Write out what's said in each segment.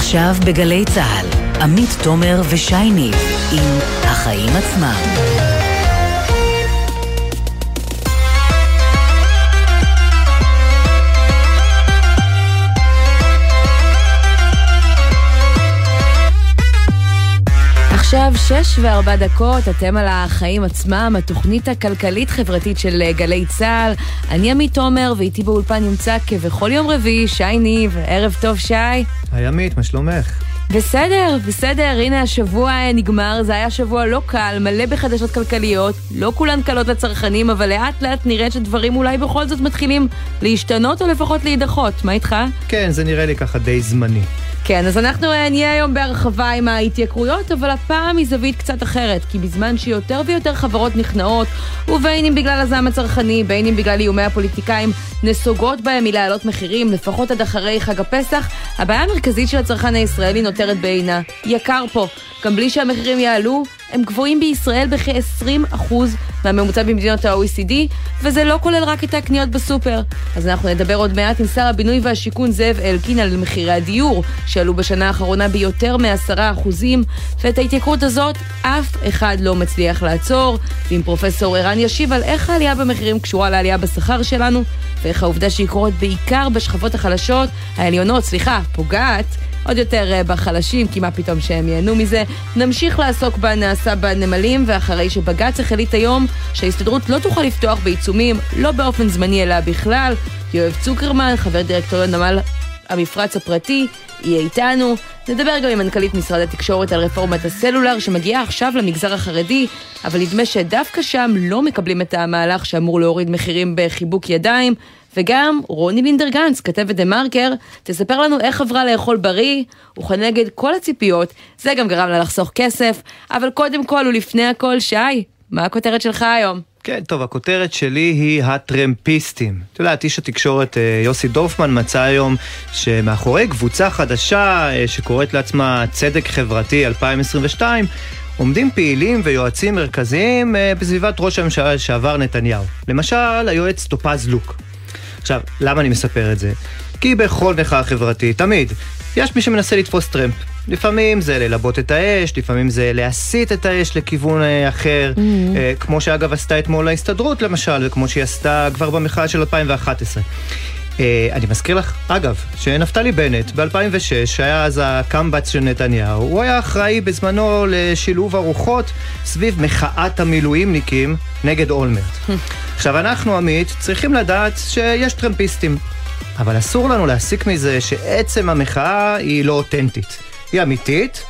עכשיו בגלי צה"ל, עמית תומר ושי ניב עם החיים עצמם. עכשיו שש וארבע דקות, אתם על החיים עצמם, התוכנית הכלכלית-חברתית של אה, גלי צה"ל. אני עמית תומר, ואיתי באולפן נמצא כבכל יום רביעי, שי ניב. ערב טוב, שי. היי עמית, מה שלומך? בסדר, בסדר, הנה השבוע אה, נגמר, זה היה שבוע לא קל, מלא בחדשות כלכליות, לא כולן קלות לצרכנים, אבל לאט לאט נראה שדברים אולי בכל זאת מתחילים להשתנות או לפחות להידחות. מה איתך? כן, זה נראה לי ככה די זמני. כן, אז אנחנו אה, נהיה היום בהרחבה עם ההתייקרויות, אבל הפעם מזווית קצת אחרת, כי בזמן שיותר ויותר חברות נכנעות, ובין אם בגלל הזעם הצרכני, בין אם בגלל איומי הפוליטיקאים, נסוגות בהם מלהעלות מחירים, לפחות עד אחרי חג הפסח, הבעיה המרכזית של הצרכן הישראלי נותרת בעינה. יקר פה. גם בלי שהמחירים יעלו, הם גבוהים בישראל בכ-20% מהממוצע במדינות ה-OECD, וזה לא כולל רק את הקניות בסופר. אז אנחנו נדבר עוד מעט עם שר הבינוי והשיכון זאב אלקין על מחירי הדיור, שעלו בשנה האחרונה ביותר מ-10%, ואת ההתייקרות הזאת אף אחד לא מצליח לעצור, ועם פרופסור ערן ישיב על איך העלייה במחירים קשורה לעלייה בשכר שלנו, ואיך העובדה שהיא קורית בעיקר בשכבות החלשות, העליונות, סליחה, פוגעת. עוד יותר אה, בחלשים, כי מה פתאום שהם ייהנו מזה. נמשיך לעסוק בנעשה בנמלים, ואחרי שבג"ץ החליט היום שההסתדרות לא תוכל לפתוח בעיצומים, לא באופן זמני אלא בכלל, יואב צוקרמן, חבר דירקטוריון נמל המפרץ הפרטי, יהיה איתנו. נדבר גם עם מנכ"לית משרד התקשורת על רפורמת הסלולר שמגיעה עכשיו למגזר החרדי, אבל נדמה שדווקא שם לא מקבלים את המהלך שאמור להוריד מחירים בחיבוק ידיים. וגם רוני לינדרגנץ, כתבת דה מרקר, תספר לנו איך עברה לאכול בריא, וכנגד כל הציפיות, זה גם גרם לה לחסוך כסף, אבל קודם כל ולפני הכל, שי, מה הכותרת שלך היום? כן, טוב, הכותרת שלי היא הטרמפיסטים. את יודעת, איש התקשורת אה, יוסי דורפמן מצא היום שמאחורי קבוצה חדשה אה, שקוראת לעצמה צדק חברתי 2022, עומדים פעילים ויועצים מרכזיים אה, בסביבת ראש הממשלה לשעבר נתניהו. למשל, היועץ טופז לוק. עכשיו, למה אני מספר את זה? כי בכל מחאה חברתית, תמיד, יש מי שמנסה לתפוס טרמפ. לפעמים זה ללבות את האש, לפעמים זה להסיט את האש לכיוון אה, אחר, mm-hmm. אה, כמו שאגב עשתה אתמול ההסתדרות למשל, וכמו שהיא עשתה כבר במחאה של 2011. אה, אני מזכיר לך, אגב, שנפתלי בנט ב-2006, שהיה אז הקמב"ץ של נתניהו, הוא היה אחראי בזמנו לשילוב הרוחות סביב מחאת המילואימניקים נגד אולמרט. עכשיו, אנחנו, עמית, צריכים לדעת שיש טרמפיסטים, אבל אסור לנו להסיק מזה שעצם המחאה היא לא אותנטית. היא אמיתית,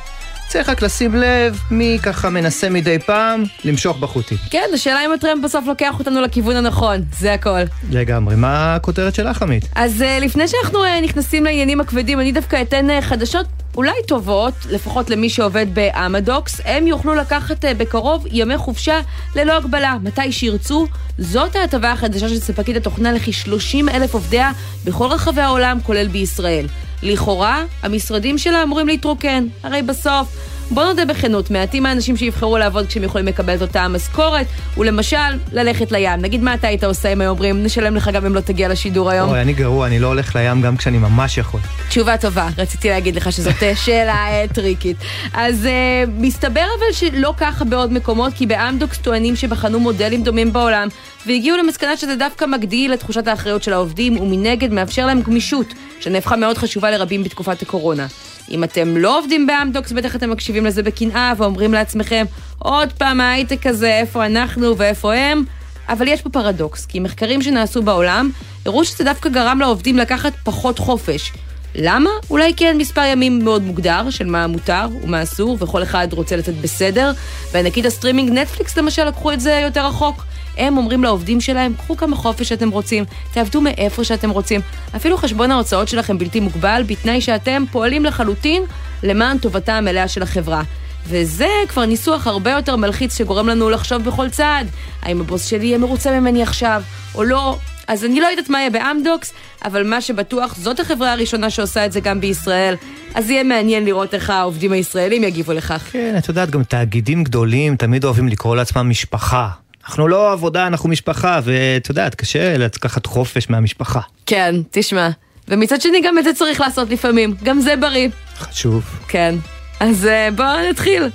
צריך רק לשים לב מי ככה מנסה מדי פעם למשוך בחוטים. כן, השאלה אם הטרמפ בסוף לוקח אותנו לכיוון הנכון, זה הכל. לגמרי. מה הכותרת שלך, עמית? אז uh, לפני שאנחנו uh, נכנסים לעניינים הכבדים, אני דווקא אתן uh, חדשות אולי טובות, לפחות למי שעובד באמדוקס, הם יוכלו לקחת uh, בקרוב ימי חופשה ללא הגבלה, מתי שירצו. זאת ההטבה החדשה של ספקית התוכנה לכ-30 אלף עובדיה בכל רחבי העולם, כולל בישראל. לכאורה, המשרדים שלה אמורים להתרוקן. הרי בסוף, בוא נודה בכנות, מעטים האנשים שיבחרו לעבוד כשהם יכולים לקבל את אותה המשכורת, ולמשל, ללכת לים. נגיד מה אתה היית עושה אם היו אומרים, נשלם לך גם אם לא תגיע לשידור היום? אוי, אני גרוע, אני לא הולך לים גם כשאני ממש יכול. תשובה טובה, רציתי להגיד לך שזאת שאלה טריקית. אז uh, מסתבר אבל שלא ככה בעוד מקומות, כי באמדוקס טוענים שבחנו מודלים דומים בעולם, והגיעו למסקנה שזה דווקא מגדיל את תחושת האחריות של העובדים, ומנגד מאפשר להם גמישות, שנהפכה מאוד חשובה לרבים בתקופת הקורונה. אם אתם לא עובדים באמדוקס, בטח אתם מקשיבים לזה בקנאה ואומרים לעצמכם, עוד פעם ההייטק הזה, איפה אנחנו ואיפה הם? אבל יש פה פרדוקס, כי מחקרים שנעשו בעולם הראו שזה דווקא גרם לעובדים לקחת פחות חופש. למה? אולי אין מספר ימים מאוד מוגדר של מה מותר ומה אסור, וכל אחד רוצה לצאת בסדר, וענקית הסטרימינג נטפליקס למשל לקחו את זה יותר רחוק. הם אומרים לעובדים שלהם, קחו כמה חופש שאתם רוצים, תעבדו מאיפה שאתם רוצים. אפילו חשבון ההוצאות שלכם בלתי מוגבל, בתנאי שאתם פועלים לחלוטין למען טובתה המלאה של החברה. וזה כבר ניסוח הרבה יותר מלחיץ שגורם לנו לחשוב בכל צעד, האם הבוס שלי יהיה מרוצה ממני עכשיו, או לא. אז אני לא יודעת מה יהיה באמדוקס, אבל מה שבטוח, זאת החברה הראשונה שעושה את זה גם בישראל. אז יהיה מעניין לראות איך העובדים הישראלים יגיבו לכך. כן, את יודעת, גם תאגידים גדולים תמיד אוהבים לקרוא לעצמם משפחה. אנחנו לא עבודה, אנחנו משפחה, ואת יודעת, קשה לקחת חופש מהמשפחה. כן, תשמע. ומצד שני גם את זה צריך לעשות לפעמים, גם זה בריא. חשוב. כן. אז בואו נתחיל.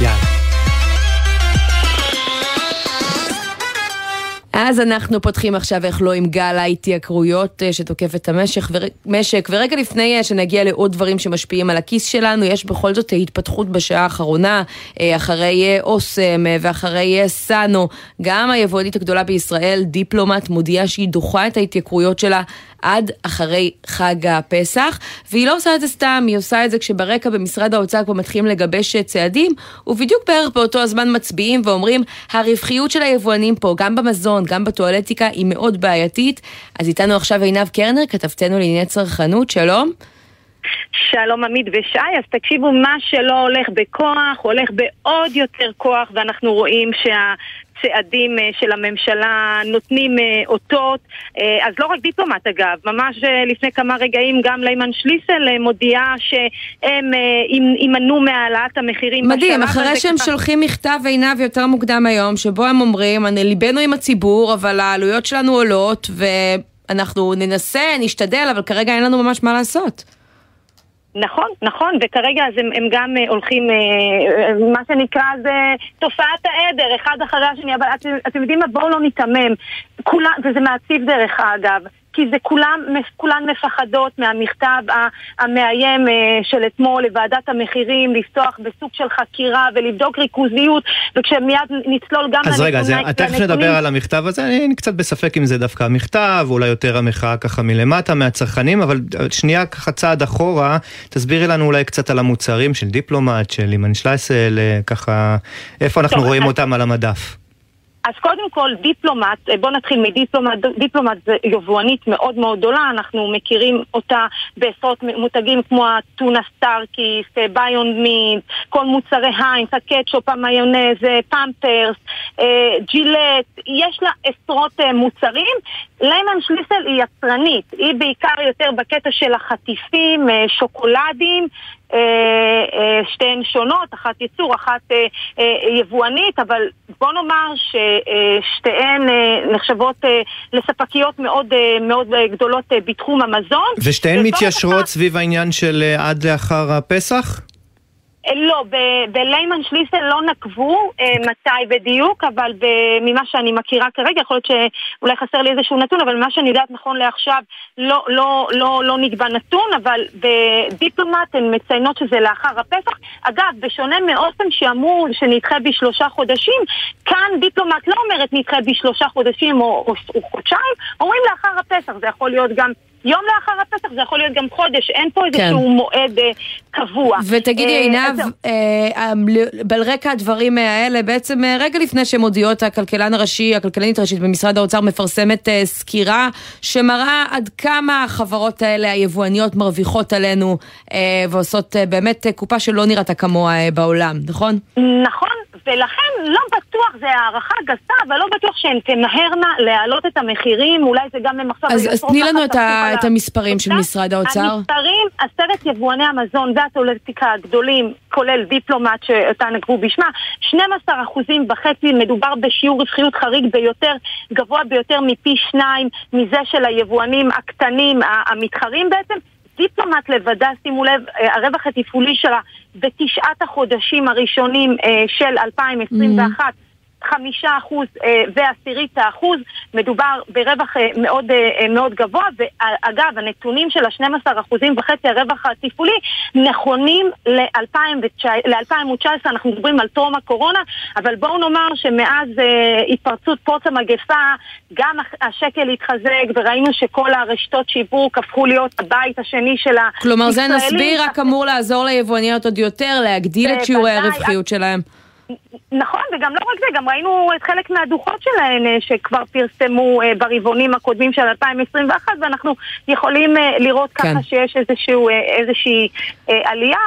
יאללה. אז אנחנו פותחים עכשיו איך לא עם גל ההתייקרויות אה, שתוקף את המשק, משק, ורגע לפני אה, שנגיע לעוד דברים שמשפיעים על הכיס שלנו, יש בכל זאת התפתחות בשעה האחרונה, אה, אחרי אוסם ואחרי סאנו, גם היבואנית הגדולה בישראל, דיפלומט, מודיעה שהיא דוחה את ההתייקרויות שלה עד אחרי חג הפסח, והיא לא עושה את זה סתם, היא עושה את זה כשברקע במשרד האוצר כבר מתחילים לגבש צעדים, ובדיוק בערך באותו הזמן מצביעים ואומרים, הרווחיות של היבואנים פה, גם במזון, גם בטואלטיקה, היא מאוד בעייתית. אז איתנו עכשיו עינב קרנר, כתבתנו לענייני צרכנות, שלום. שלום עמית ושי, אז תקשיבו, מה שלא הולך בכוח, הולך בעוד יותר כוח, ואנחנו רואים שה... צעדים אה, של הממשלה נותנים אה, אותות, אה, אז לא רק דיפלומט אגב, ממש לפני כמה רגעים גם לימן שליסל מודיעה שהם יימנעו מהעלאת המחירים מדהים, אחרי שהם ככה... שולחים מכתב עינב יותר מוקדם היום, שבו הם אומרים, ליבנו עם הציבור, אבל העלויות שלנו עולות, ואנחנו ננסה, נשתדל, אבל כרגע אין לנו ממש מה לעשות. נכון, נכון, וכרגע אז הם, הם גם uh, הולכים, uh, מה שנקרא זה תופעת העדר, אחד אחרי השני, אבל אתם, אתם יודעים מה? בואו לא ניתמם. כולם, וזה מעציב דרך אגב. כי זה כולם, כולן מפחדות מהמכתב המאיים אה, של אתמול לוועדת המחירים, לפתוח בסוג של חקירה ולבדוק ריכוזיות, וכשמיד נצלול גם אז רגע, אז תכף נדבר על המכתב הזה, אני קצת בספק אם זה דווקא המכתב, אולי יותר המחאה ככה מלמטה, מהצרכנים, אבל שנייה ככה צעד אחורה, תסבירי לנו אולי קצת על המוצרים של דיפלומט, של לימן שלייסל, אה, ככה, איפה אנחנו רואים. אותם על המדף. אז קודם כל, דיפלומט, אה, בואו נתחיל מדיפלומט, דיפלומט זה יבואנית מאוד מאוד גדולה, אנחנו מכירים אותה בעשרות מותגים כמו הטונה סטארקיסט, אה, Beyond Meat, כל מוצרי היינס, הקטשופ, המיונז, פמפרס, אה, ג'ילט, יש לה עשרות מוצרים. ליימן שליסל היא יצרנית, היא בעיקר יותר בקטע של החטיפים, שוקולדים, שתיהן שונות, אחת ייצור, אחת אה, יבואנית, אבל בוא נאמר ששתיהן נחשבות לספקיות מאוד, מאוד גדולות בתחום המזון. ושתיהן מתיישרות סביב העניין של עד לאחר הפסח? אה, לא, בליימן שליסל לא נקבו אה, מתי בדיוק, אבל ממה שאני מכירה כרגע, יכול להיות שאולי חסר לי איזשהו נתון, אבל ממה שאני יודעת נכון לעכשיו לא, לא, לא, לא נקבע נתון, אבל בדיפלומט הן מציינות שזה לאחר הפסח. אגב, בשונה מאוסם שאמרו שנדחה בשלושה חודשים, כאן דיפלומט לא אומרת נדחה בשלושה חודשים או, או, או חודשיים, אומרים לאחר הפסח, זה יכול להיות גם יום לאחר הפסח, זה יכול להיות גם חודש, אין פה איזשהו כן. מועד אה, קבוע. ותגידי אה, עינב, אה, אה, על רקע הדברים האלה, בעצם אה, רגע לפני שמודיעות הכלכלן הראשי, הכלכלנית הראשית במשרד האוצר מפרסמת אה, סקירה שמראה עד כמה החברות האלה, היבואניות, מרוויחות עלינו אה, ועושות אה, באמת אה, קופה שלא נראתה כמוה אה, בעולם, נכון? נכון, ולכן לא בטוח, זה הערכה גסה, אבל לא בטוח שהן תמהרנה להעלות את המחירים, אולי זה גם ממחשב... אז, אז תני לנו את, ה, את המספרים של משרד האוצר. המספרים, עשרת יבואני המזון והטולטיקה הגדולים, כולל דיפלומט שאותה נקבו בשמה, 12 אחוזים וחצי, מדובר בשיעור רווחיות חריג ביותר, גבוה ביותר מפי שניים מזה של היבואנים הקטנים, המתחרים בעצם. דיפלומט לבדה, שימו לב, אה, הרווח התפעולי שלה בתשעת החודשים הראשונים אה, של 2021 mm-hmm. חמישה אחוז אה, ועשירית האחוז, מדובר ברווח אה, מאוד, אה, מאוד גבוה, ואגב, הנתונים של ה-12 אחוזים וחצי הרווח התפעולי נכונים ל-2019, אנחנו מדברים על טרום הקורונה, אבל בואו נאמר שמאז התפרצות פרוץ המגפה, גם השקל התחזק, וראינו שכל הרשתות שיווק הפכו להיות הבית השני של הישראלים. כלומר, זה נסביר רק אמור לעזור ליבואניות עוד יותר, להגדיל את שיעורי הרווחיות שלהם. נכון, וגם לא רק זה, גם ראינו את חלק מהדוחות שלהן אה, שכבר פרסמו אה, ברבעונים הקודמים של 2021, ואנחנו יכולים אה, לראות כן. ככה שיש איזשהו, איזושהי עלייה.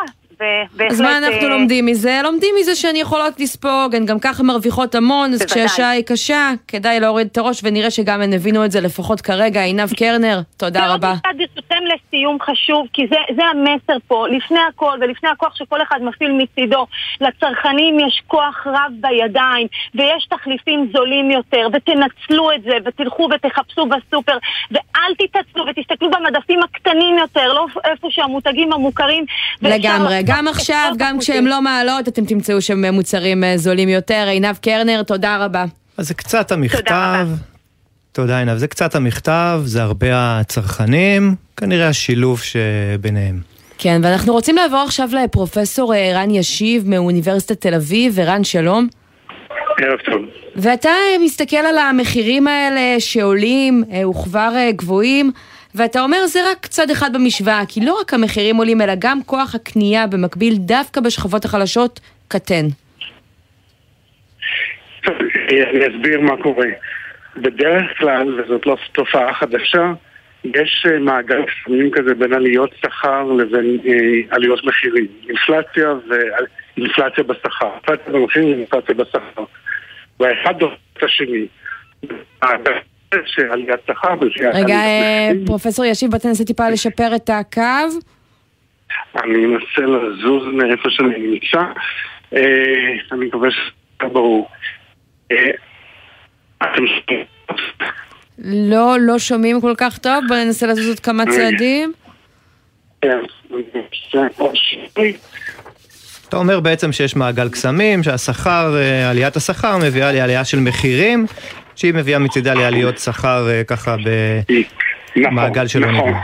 אז מה אנחנו לומדים מזה? לומדים מזה שהן יכולות לספוג, הן גם ככה מרוויחות המון, אז כשהשעה היא קשה, כדאי להוריד את הראש, ונראה שגם הן הבינו את זה לפחות כרגע. עינב קרנר, תודה רבה. ברשותכם לסיום חשוב, כי זה, זה המסר פה. לפני הכל, ולפני הכוח שכל אחד מפעיל מצידו, לצרכנים יש כוח רב בידיים, ויש תחליפים זולים יותר, ותנצלו את זה, ותלכו ותחפשו בסופר, ואל תתעצלו, ותסתכלו במדפים הקטנים יותר, לא איפה שהמותגים המוכרים. לגמרי, גם עכשיו, גם כשהם לא מעלות, אתם תמצאו שם מוצרים אה, זולים יותר. עינב קרנר, תודה רבה. אז זה קצת המכתב. תודה עינב, זה קצת המכתב, זה הרבה הצרכנים, כנראה השילוב שביניהם. כן, ואנחנו רוצים לעבור עכשיו לפרופסור אה, רן ישיב מאוניברסיטת תל אביב, ורן שלום. ערב טוב. ואתה אה, מסתכל על המחירים האלה שעולים וכבר גבוהים, ואתה אומר זה רק צד אחד במשוואה, כי לא רק המחירים עולים, אלא גם כוח הקנייה במקביל דווקא בשכבות החלשות קטן. אני אסביר מה קורה. בדרך כלל, וזאת לא תופעה חדשה, יש אה, מעגל קסמים כזה בין עליות שכר לבין אה, עליות מחירים. אינפלציה ואינפלציה בשכר. אינפלציה במחירים ואינפלציה בשכר. והאחד דוחה את השני. שעליית שכר רגע, אה, פרופסור ישיב, בוא תנסה טיפה לשפר את הקו. אני אנסה לזוז מאיפה שאני נמצא. אני מקווה שזה ברור. לא, לא שומעים כל כך טוב, בוא ננסה לעשות עוד כמה צעדים. אתה אומר בעצם שיש מעגל קסמים, שהשכר, אה, עליית השכר מביאה לעלייה של מחירים, שהיא מביאה מצידה לעליות שכר אה, ככה במעגל שלא נכון, נכון,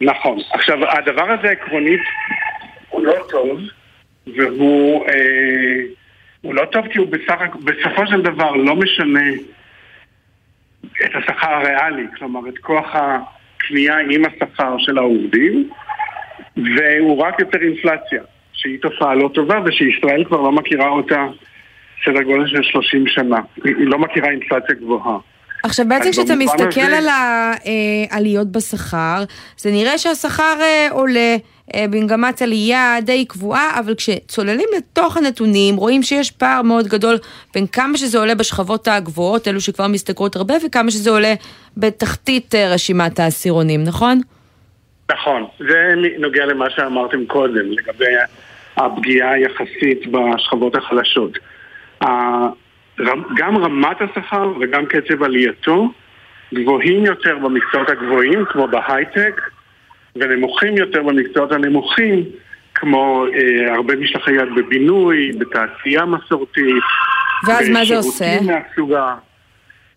נכון. עכשיו, הדבר הזה עקרונית הוא לא טוב, והוא... אה, לא טוב כי הוא בסך, בסופו של דבר לא משנה את השכר הריאלי, כלומר את כוח הקנייה עם השכר של העובדים, והוא רק יותר אינפלציה, שהיא תופעה לא טובה ושישראל כבר לא מכירה אותה סדר גודל של 30 שנה. היא לא מכירה אינפלציה גבוהה. עכשיו בעצם כשאתה מסתכל הזה... על העליות בשכר, זה נראה שהשכר אה, עולה. אה, במגמת עלייה די קבועה, אבל כשצוללים לתוך הנתונים רואים שיש פער מאוד גדול בין כמה שזה עולה בשכבות הגבוהות, אלו שכבר משתכרות הרבה, וכמה שזה עולה בתחתית אה, רשימת העשירונים, נכון? נכון, זה נוגע למה שאמרתם קודם, לגבי הפגיעה היחסית בשכבות החלשות. גם רמת השכר וגם קצב עלייתו גבוהים יותר במקצועות הגבוהים, כמו בהייטק, ונמוכים יותר במקצועות הנמוכים, כמו אה, הרבה משלחי יד בבינוי, בתעשייה מסורתית. ואז מה זה עושה? מהסוגה.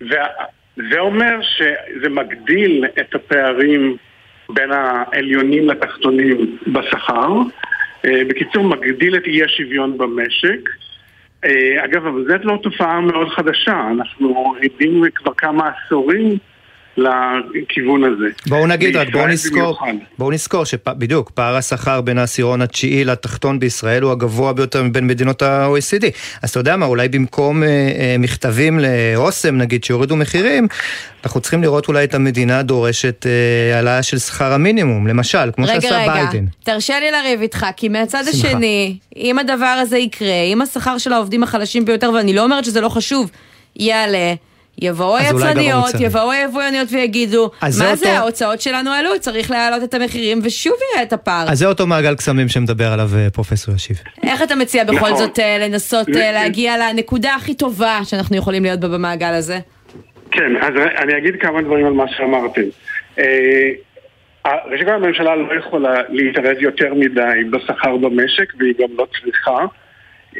וזה אומר שזה מגדיל את הפערים בין העליונים לתחתונים בשכר. אה, בקיצור, מגדיל את אי השוויון במשק. אה, אגב, אבל זאת לא תופעה מאוד חדשה, אנחנו עדים כבר כמה עשורים לכיוון הזה. בואו נגיד רק, בואו נזכור, בואו נזכור שבדיוק, פער השכר בין העשירון התשיעי לתחתון בישראל הוא הגבוה ביותר מבין מדינות ה-OECD. אז אתה יודע מה, אולי במקום אה, אה, מכתבים לאוסם נגיד שיורידו מחירים, אנחנו צריכים לראות אולי את המדינה דורשת אה, העלאה של שכר המינימום, למשל, כמו רגע, שעשה רגע. ביידן. רגע, רגע, תרשה לי לריב איתך, כי מהצד שמחה. השני, אם הדבר הזה יקרה, אם השכר של העובדים החלשים ביותר, ואני לא אומרת שזה לא חשוב, יעלה, יבואו היצרניות, יבואו היבואניות ויגידו, מה זה, אותו... ההוצאות שלנו עלו, צריך להעלות את המחירים ושוב יראה את הפער. אז זה אותו מעגל קסמים שמדבר עליו אה, פרופסור ישיב. איך אתה מציע בכל נכון. זאת אה, לנסות אה, להגיע לנקודה הכי טובה שאנחנו יכולים להיות בה במעגל הזה? כן, אז אני אגיד כמה דברים על מה שאמרתם. ראשית כל הממשלה לא יכולה להתערב יותר מדי בשכר במשק והיא גם לא צריכה.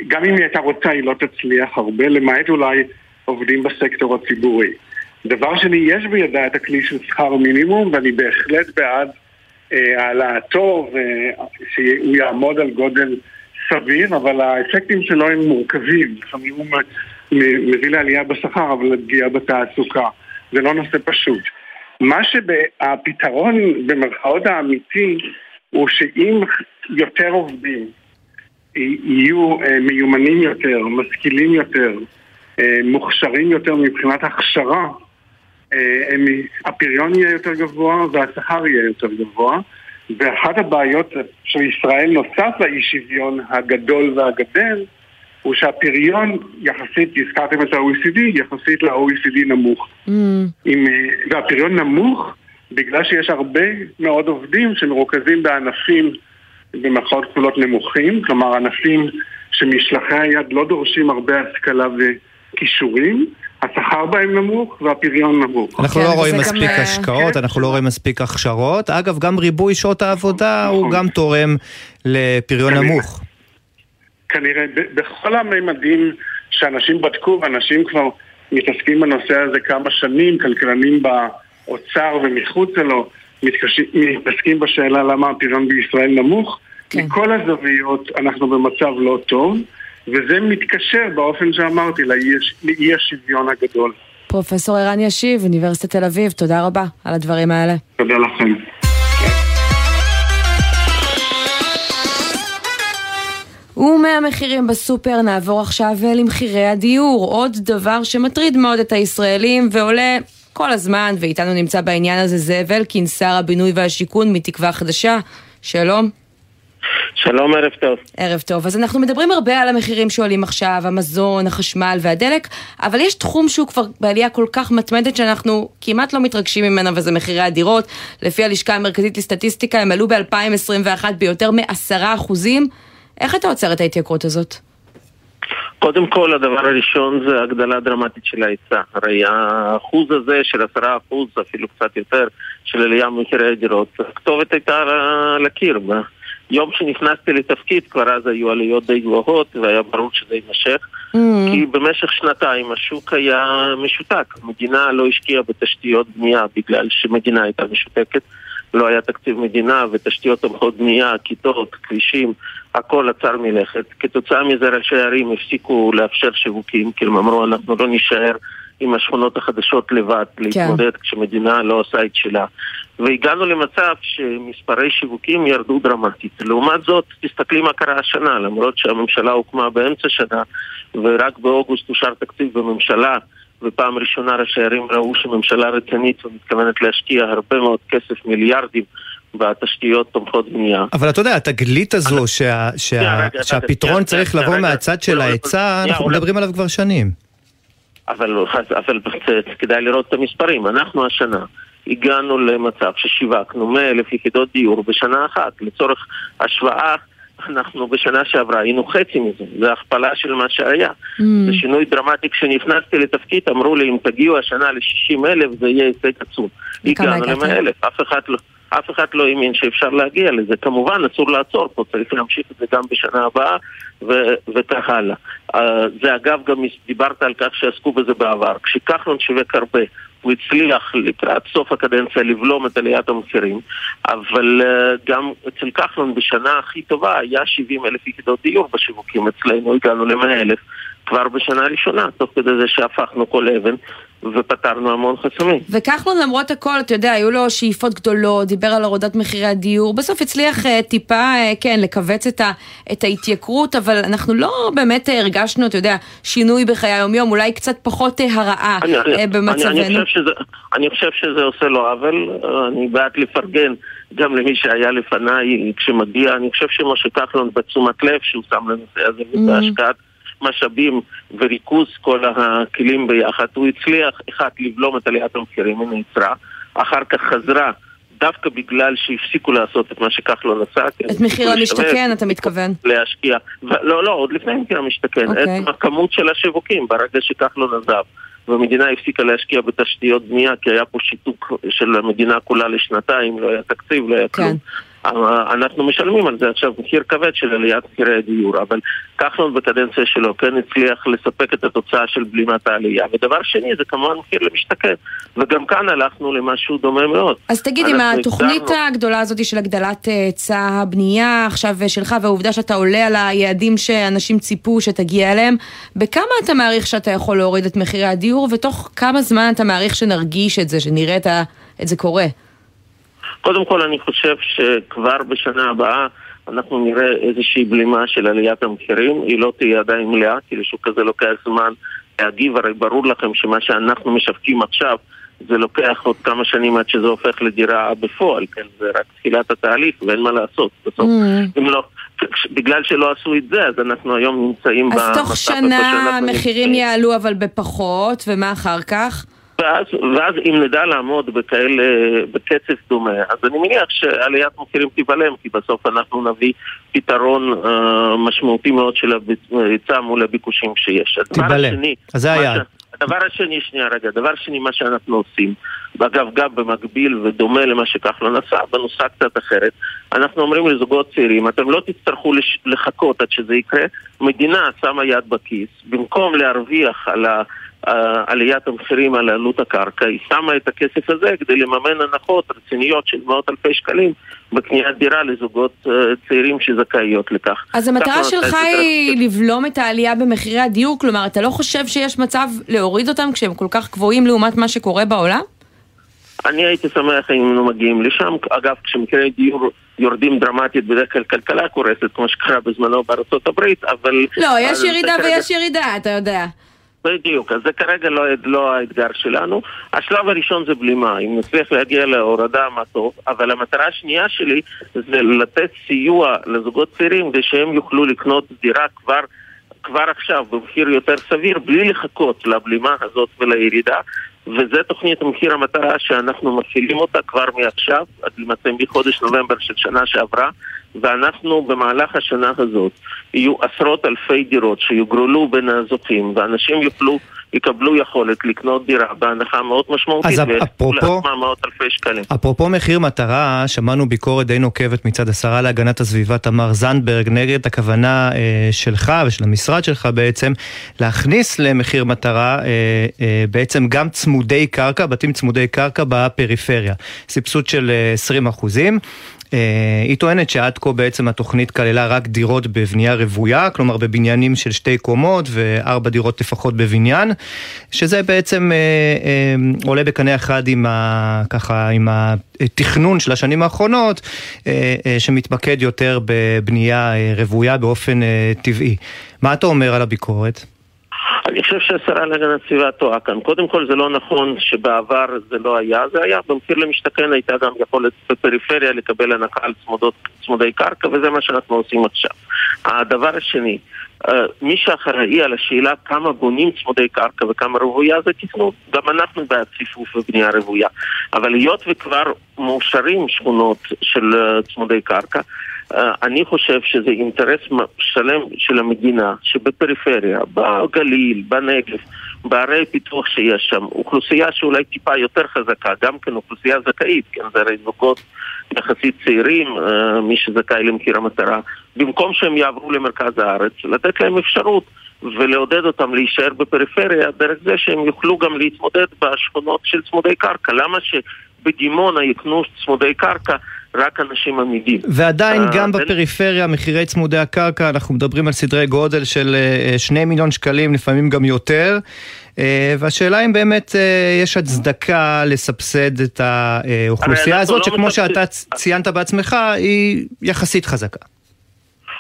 גם אם היא הייתה רוצה היא לא תצליח הרבה, למעט אולי עובדים בסקטור הציבורי. דבר שני, יש בידה את הכלי של שכר מינימום, ואני בהחלט בעד אה, העלאתו, ושהוא יעמוד על גודל סביר, אבל האפקטים שלו הם מורכבים. לפעמים הוא מביא לעלייה בשכר, אבל לפגיעה בתעסוקה. זה לא נושא פשוט. מה שהפתרון במרכאות האמיתי הוא שאם יותר עובדים יהיו אה, מיומנים יותר, משכילים יותר, מוכשרים יותר מבחינת הכשרה, אה, הפריון יהיה יותר גבוה והשכר יהיה יותר גבוה. ואחת הבעיות של ישראל נוסף לאי שוויון הגדול והגדל הוא שהפריון יחסית, הזכרתם את ה-OECD, יחסית ל-OECD נמוך. Mm. עם, והפריון נמוך בגלל שיש הרבה מאוד עובדים שמרוכזים בענפים במרכאות כפולות נמוכים, כלומר ענפים שמשלחי היד לא דורשים הרבה השכלה וכישורים, השכר בהם נמוך והפריון נמוך. אנחנו כן, לא רואים גם, מספיק אה, השקעות, כן. אנחנו לא רואים מספיק הכשרות. אגב, גם ריבוי שעות העבודה הוא נכון. גם תורם לפריון כנראה. נמוך. כנראה בכל הממדים שאנשים בדקו, ואנשים כבר מתעסקים בנושא הזה כמה שנים, כלכלנים באוצר ומחוצה לו, מתעסקים בשאלה למה הפריון בישראל נמוך. כן. כן. מכל הזוויות אנחנו במצב לא טוב, וזה מתקשר באופן שאמרתי לאי- השוויון הגדול. פרופסור ערן ישיב, אוניברסיטת תל אביב, תודה רבה על הדברים האלה. תודה לכם. ומהמחירים בסופר נעבור עכשיו למחירי הדיור, עוד דבר שמטריד מאוד את הישראלים ועולה כל הזמן, ואיתנו נמצא בעניין הזה זאב אלקין, שר הבינוי והשיכון מתקווה חדשה. שלום. שלום, ערב טוב. ערב טוב. אז אנחנו מדברים הרבה על המחירים שעולים עכשיו, המזון, החשמל והדלק, אבל יש תחום שהוא כבר בעלייה כל כך מתמדת שאנחנו כמעט לא מתרגשים ממנה, וזה מחירי הדירות. לפי הלשכה המרכזית לסטטיסטיקה, הם עלו ב-2021 ביותר מ-10 אחוזים. איך אתה עוצר את ההתייקרות הזאת? קודם כל, הדבר הראשון זה הגדלה דרמטית של ההיצע. הרי האחוז הזה של עשרה אחוז, אפילו קצת יותר, של עלייה במחירי הדירות, הכתובת הייתה על הקיר. ביום שנכנסתי לתפקיד, כבר אז היו עליות די גבוהות, והיה ברור שזה יימשך. כי במשך שנתיים השוק היה משותק. המדינה לא השקיעה בתשתיות בנייה בגלל שמדינה הייתה משותקת. לא היה תקציב מדינה ותשתיות תומכות בנייה, כיתות, כבישים, הכל עצר מלכת. כתוצאה מזה ראשי הערים הפסיקו לאפשר שיווקים, כי הם אמרו אנחנו לא נישאר עם השכונות החדשות לבד להתמודד כשמדינה לא עושה את שלה. והגענו למצב שמספרי שיווקים ירדו דרמטית. לעומת זאת, תסתכלי מה קרה השנה, למרות שהממשלה הוקמה באמצע שנה ורק באוגוסט אושר תקציב בממשלה ופעם ראשונה ראשי הערים ראו שממשלה רצינית ומתכוונת להשקיע הרבה מאוד כסף, מיליארדים, בתשתיות תומכות בנייה. אבל אתה יודע, התגלית הזו שה- שה- רגע, רגע, שהפתרון צריך לבוא. מהצד של אולי- ההיצע, שנייה, אנחנו מדברים עליו כבר שנים. אבל, אבל כדאי לראות את המספרים. אנחנו השנה הגענו למצב ששיווקנו 100 אלף יחידות דיור בשנה אחת. לצורך השוואה, אנחנו בשנה שעברה היינו חצי מזה. זה הכפלה של מה שהיה. זה שינוי דרמטי. כשנכנסתי לתפקיד אמרו לי אם תגיעו השנה ל-60 אלף זה יהיה הישג עצום. הגענו הגעתם? ל-100 אלף. אף אחד לא... אף אחד לא האמין שאפשר להגיע לזה. כמובן, אסור לעצור פה, צריך להמשיך את זה גם בשנה הבאה ו- וכך הלאה. Uh, זה אגב, גם דיברת על כך שעסקו בזה בעבר. כשכחלון שיווק הרבה, הוא הצליח לקראת סוף הקדנציה לבלום את עליית המחירים, אבל uh, גם אצל כחלון בשנה הכי טובה היה 70 אלף יחידות דיור בשיווקים אצלנו, הגענו ל-100 אלף. כבר בשנה הראשונה, תוך כדי זה שהפכנו כל אבן ופתרנו המון חסמים. וכחלון למרות הכל, אתה יודע, היו לו שאיפות גדולות, דיבר על הורדת מחירי הדיור, בסוף הצליח אה, טיפה, אה, כן, לכווץ את, ה, את ההתייקרות, אבל אנחנו לא באמת אה, הרגשנו, אתה יודע, שינוי בחיי היום-יום, אולי קצת פחות אה, הרעה אני, אני, במצבנו. אני, אני, חושב שזה, אני חושב שזה עושה לו עוול, אני בעד לפרגן גם למי שהיה לפניי כשמגיע, אני חושב שמשה כחלון בתשומת לב שהוא שם לנושא הזה ובהשקעת משאבים וריכוז כל הכלים ביחד, הוא הצליח, אחד, לבלום את עליית המחירים, היא נעצרה, אחר כך חזרה דווקא בגלל שהפסיקו לעשות את מה שכחלון עשה. כן, את מחיר למשתכן, אתה מתכוון? להשקיע. לא, לא, עוד לפני מחיר המשתכן. אוקיי. את הכמות של השיווקים, ברגע שכחלון עזב. והמדינה הפסיקה להשקיע בתשתיות בנייה כי היה פה שיתוק של המדינה כולה לשנתיים, לא היה תקציב, לא היה כלום. אה, אנחנו משלמים על זה עכשיו מחיר כבד של עליית מחירי הדיור, אבל כחלון בקדנציה שלו כן הצליח לספק את התוצאה של בלימת העלייה. ודבר שני זה כמובן מחיר למשתכן, וגם כאן הלכנו למשהו דומה מאוד. אז תגיד, אנחנו התוכנית הגדרנו- הגדולה הזאת של הגדלת אה, היצע הבנייה עכשיו אה, שלך, והעובדה שאתה עולה על היעדים שאנשים ציפו שתגיע אליהם, בכמה אתה מעריך שאתה יכול להוריד את מחירי הדיור, ותוך כמה זמן אתה מעריך שנרגיש את זה, שנראה את זה קורה? קודם כל אני חושב שכבר בשנה הבאה אנחנו נראה איזושהי בלימה של עליית המחירים, היא לא תהיה עדיין מלאה, כי לשוק הזה לוקח זמן להגיב, הרי ברור לכם שמה שאנחנו משווקים עכשיו זה לוקח עוד כמה שנים עד שזה הופך לדירה בפועל, כן? זה רק תחילת התהליך ואין מה לעשות. בסוף, Mm. אם לא, בגלל שלא עשו את זה, אז אנחנו היום נמצאים אז תוך שנה המחירים נמצאים. יעלו אבל בפחות, ומה אחר כך? ואז, ואז אם נדע לעמוד בכאלה, בקצב דומה, אז אני מניח שעליית מחירים תיבלם, כי בסוף אנחנו נביא פתרון uh, משמעותי מאוד של ההיצע מול הביקושים שיש. תיבלם, אז זה היעד. הדבר השני, שנייה רגע, הדבר השני, מה שאנחנו עושים, ואגב גם במקביל ודומה למה שכחלון עשה, בנוסחה קצת אחרת, אנחנו אומרים לזוגות צעירים, אתם לא תצטרכו לש... לחכות עד שזה יקרה, מדינה שמה יד בכיס, במקום להרוויח על ה... עליית המחירים על עלות הקרקע, היא שמה את הכסף הזה כדי לממן הנחות רציניות של מאות אלפי שקלים בקניית דירה לזוגות uh, צעירים שזכאיות לכך. אז המטרה שלך היא לבלום את העלייה במחירי הדיור? כלומר, אתה לא חושב שיש מצב להוריד אותם כשהם כל כך גבוהים לעומת מה שקורה בעולם? אני הייתי שמח אם היינו מגיעים לשם. אגב, כשמחירי דיור יורדים דרמטית, בדרך כלל כלכלה קורסת, כמו שקרה בזמנו בארצות הברית, אבל... לא, יש ירידה ויש ירידה, אתה יודע. בדיוק, אז זה כרגע לא, לא האתגר שלנו. השלב הראשון זה בלימה, אם נצליח להגיע להורדה מה טוב, אבל המטרה השנייה שלי זה לתת סיוע לזוגות צעירים כדי שהם יוכלו לקנות דירה כבר כבר עכשיו במחיר יותר סביר בלי לחכות לבלימה הזאת ולירידה וזה תוכנית מחיר המטרה שאנחנו מפעילים אותה כבר מעכשיו עד למעשה מחודש נובמבר של שנה שעברה ואנחנו במהלך השנה הזאת יהיו עשרות אלפי דירות שיוגרלו בין הזוכים ואנשים יוכלו יקבלו יכולת לקנות דירה בהנחה מאוד משמעותית אז אפרופו, מאות אלפי שקלים. אפרופו מחיר מטרה, שמענו ביקורת די נוקבת מצד השרה להגנת הסביבה תמר זנדברג נגד הכוונה אה, שלך ושל המשרד שלך בעצם להכניס למחיר מטרה אה, אה, בעצם גם צמודי קרקע, בתים צמודי קרקע בפריפריה. סבסוד של אה, 20 אחוזים. אה, היא טוענת שעד כה בעצם התוכנית כללה רק דירות בבנייה רוויה, כלומר בבניינים של שתי קומות וארבע דירות לפחות בבניין, שזה בעצם אה, אה, עולה בקנה אחד עם, ה, ככה, עם התכנון של השנים האחרונות, שמתמקד יותר בבנייה רוויה באופן טבעי. מה אתה אומר על הביקורת? אני חושב שהשרה להגנת הסביבה טועה כאן. קודם כל זה לא נכון שבעבר זה לא היה, זה היה. במחיר למשתכן הייתה גם יכולת בפריפריה לקבל הנחה על צמודות, צמודי קרקע, וזה מה שאנחנו עושים עכשיו. הדבר השני, אה, מי שאחראי על השאלה כמה בונים צמודי קרקע וכמה רוויה זה תכנון. גם אנחנו בעד ציפוף ובנייה רוויה. אבל היות וכבר מאושרים שכונות של אה, צמודי קרקע, אני חושב שזה אינטרס שלם של המדינה שבפריפריה, בגליל, בנגב, בערי פיתוח שיש שם, אוכלוסייה שאולי טיפה יותר חזקה, גם כן אוכלוסייה זכאית, כן, זה הרי זוגות יחסית צעירים, אה, מי שזכאי למחיר המטרה, במקום שהם יעברו למרכז הארץ, לתת להם אפשרות ולעודד אותם להישאר בפריפריה דרך זה שהם יוכלו גם להתמודד בשכונות של צמודי קרקע. למה שבדימונה יקנו צמודי קרקע רק אנשים עמידים. ועדיין uh, גם בפריפריה, מחירי צמודי הקרקע, אנחנו מדברים על סדרי גודל של uh, שני מיליון שקלים, לפעמים גם יותר. Uh, והשאלה אם באמת uh, יש הצדקה לסבסד את האוכלוסייה הזאת, לא שכמו מסבסד... שאתה ציינת בעצמך, היא יחסית חזקה.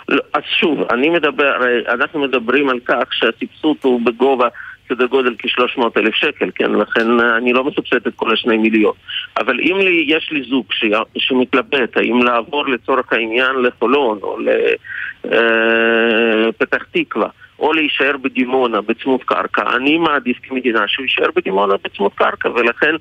לא, אז שוב, אני מדבר, אנחנו מדברים על כך שהסבסוד הוא בגובה סדר גודל כ-300 אלף שקל, כן? לכן אה, אני לא מסבסד את כל השני מיליון. אבל אם לי, יש לי זוג ש... שמתלבט האם לעבור לצורך העניין לחולון או לפתח אה, תקווה או להישאר בדימונה בצמוד קרקע, אני מעדיף כמדינה שהוא יישאר בדימונה בצמוד קרקע, ולכן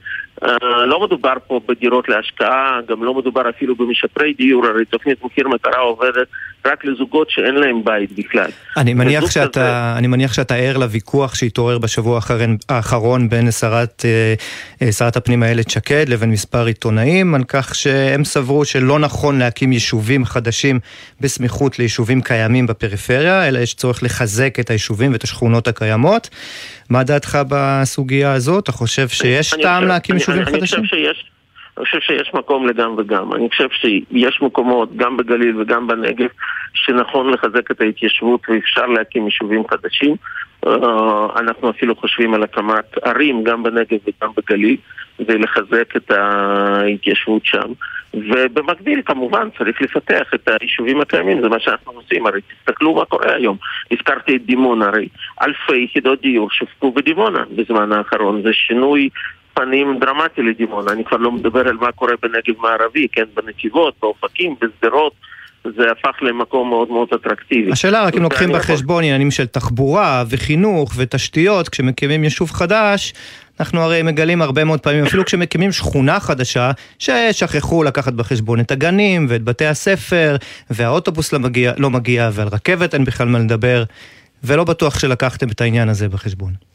לא מדובר פה בדירות להשקעה, גם לא מדובר אפילו במשפרי דיור, הרי תוכנית מחיר מטרה עובדת רק לזוגות שאין להם בית בכלל. אני מניח, שאתה, כזה... אני מניח שאתה ער לוויכוח שהתעורר בשבוע האחרון, האחרון בין שרת, אה, אה, שרת הפנים איילת שקד לבין מספר עיתונאים, על כך שהם סברו שלא נכון להקים יישובים חדשים בסמיכות ליישובים קיימים בפריפריה, אלא יש צורך לחזק את היישובים ואת השכונות הקיימות. מה דעתך בסוגיה הזאת? אתה חושב שיש טעם להקים יישובים חדשים? אני חושב שיש... אני חושב שיש מקום לגם וגם. אני חושב שיש מקומות, גם בגליל וגם בנגב, שנכון לחזק את ההתיישבות ואפשר להקים יישובים חדשים. Uh, אנחנו אפילו חושבים על הקמת ערים, גם בנגב וגם בגליל, ולחזק את ההתיישבות שם. ובמקביל כמובן צריך לפתח את היישובים הקיימים, זה מה שאנחנו עושים, הרי תסתכלו מה קורה היום. הזכרתי את דימונה, הרי אלפי יחידות דיור שופקו בדימונה בזמן האחרון, זה שינוי פנים דרמטי לדימונה, אני כבר לא מדבר על מה קורה בנגב מערבי, כן, בנתיבות, באופקים, בשדרות, זה הפך למקום מאוד מאוד אטרקטיבי. השאלה רק אם לוקחים בחשבון עניינים של תחבורה וחינוך ותשתיות, כשמקימים יישוב חדש, אנחנו הרי מגלים הרבה מאוד פעמים, אפילו כשמקימים שכונה חדשה, ששכחו לקחת בחשבון את הגנים ואת בתי הספר, והאוטובוס לא מגיע, לא מגיע ועל רכבת אין בכלל מה לדבר, ולא בטוח שלקחתם את העניין הזה בחשבון.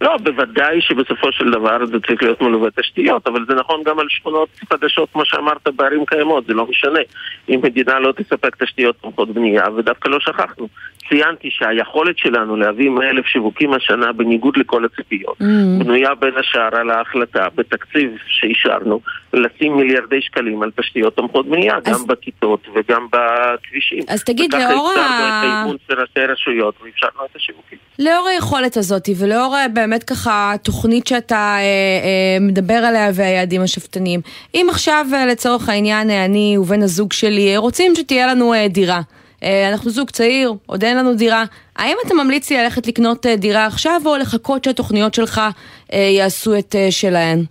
לא, בוודאי שבסופו של דבר זה צריך להיות מלווה תשתיות, אבל זה נכון גם על שכונות חדשות, כמו שאמרת, בערים קיימות, זה לא משנה. אם מדינה לא תספק תשתיות תומכות בנייה, ודווקא לא שכחנו. ציינתי שהיכולת שלנו להביא 100 אלף שיווקים השנה, בניגוד לכל הציפיות, mm-hmm. בנויה בין השאר על ההחלטה בתקציב שאישרנו, לשים מיליארדי שקלים על תשתיות תומכות בנייה, אז... גם בכיתות וגם בכבישים. אז תגיד, לאור ה... וככה הצטרנו את האימון של ראשי רשויות ואפשרנו את השיווקים. לאור היכולת הזאת ולאור באמת ככה תוכנית שאתה אה, אה, מדבר עליה והיעדים השאפתניים, אם עכשיו אה, לצורך העניין אה, אני ובן הזוג שלי רוצים שתהיה לנו אה, דירה. אה, אנחנו זוג צעיר, עוד אין לנו דירה. האם אתה ממליץ לי ללכת לקנות אה, דירה עכשיו, או לחכות שהתוכניות שלך אה, יעשו את שלהן?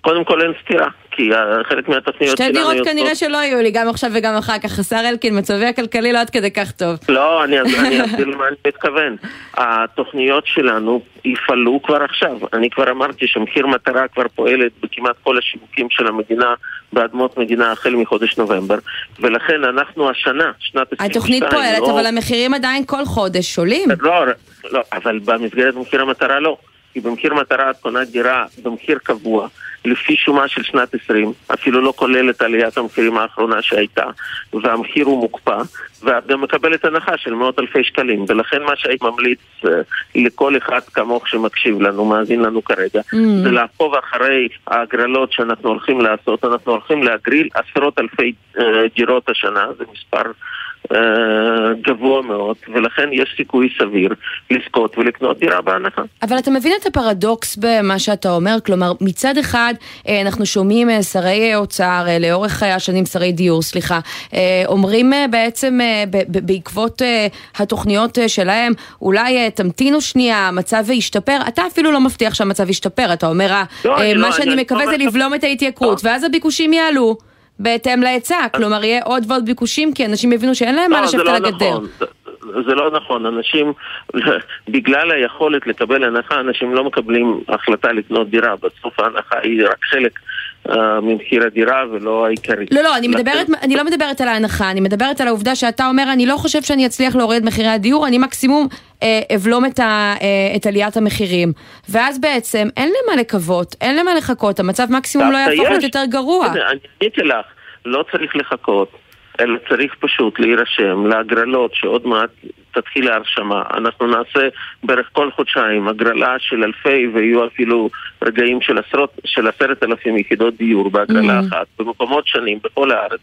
קודם כל אין סתירה, כי חלק מהתוכניות שלנו... שתי דירות כנראה שלא יהיו לי, גם עכשיו וגם אחר כך. השר אלקין, מצבי הכלכלי לא עד כדי כך טוב. לא, אני אסביר למה אני מתכוון. התוכניות שלנו יפעלו כבר עכשיו. אני כבר אמרתי שמחיר מטרה כבר פועלת בכמעט כל השיווקים של המדינה באדמות מדינה החל מחודש נובמבר, ולכן אנחנו השנה, שנת 22... התוכנית פועלת, לא... אבל המחירים עדיין כל חודש עולים. לא, לא, אבל במסגרת מחיר המטרה לא. כי במחיר מטרה את קונה דירה במחיר קבוע, לפי שומה של שנת 20, אפילו לא כולל את עליית המחירים האחרונה שהייתה, והמחיר הוא מוקפא, ואת גם מקבלת הנחה של מאות אלפי שקלים, ולכן מה שהייתי ממליץ uh, לכל אחד כמוך שמקשיב לנו, מאזין לנו כרגע, mm. זה לעקוב אחרי ההגרלות שאנחנו הולכים לעשות, אנחנו הולכים להגריל עשרות אלפי uh, דירות השנה, זה מספר... אה, גבוה מאוד, ולכן יש סיכוי סביר לזכות ולקנות דירה בהנחה. אבל אתה מבין את הפרדוקס במה שאתה אומר? כלומר, מצד אחד אה, אנחנו שומעים אה, שרי אוצר, לאורך השנים שרי דיור, סליחה, אומרים בעצם בעקבות התוכניות שלהם, אולי תמתינו שנייה, המצב ישתפר. אתה אפילו לא מבטיח שהמצב ישתפר, אתה אומר, לא, מה לא, שאני מקווה זה לבלום את ההתייקרות, ואז הביקושים יעלו. בהתאם להיצע, כלומר יהיה עוד ועוד ביקושים כי אנשים יבינו שאין להם מה לא, לשבת על לא הגדר. נכון. זה לא נכון, אנשים, בגלל היכולת לקבל הנחה, אנשים לא מקבלים החלטה לקנות דירה, בסוף ההנחה היא רק חלק ממחיר הדירה ולא העיקרית. לא, לא, אני, מדברת, אני לא מדברת על ההנחה, אני מדברת על העובדה שאתה אומר, אני לא חושב שאני אצליח להוריד מחירי הדיור, אני מקסימום אה, אבלום את, ה, אה, את עליית המחירים. ואז בעצם אין למה לקוות, אין למה לחכות, המצב מקסימום לא יהפוך להיות יותר גרוע. אני עניתי לך, לא צריך לחכות. אלא צריך פשוט להירשם להגרלות שעוד מעט תתחיל ההרשמה. אנחנו נעשה בערך כל חודשיים הגרלה של אלפי ויהיו אפילו רגעים של עשרות, של עשרת אלפים יחידות דיור בהגרלה mm. אחת, במקומות שונים בכל הארץ.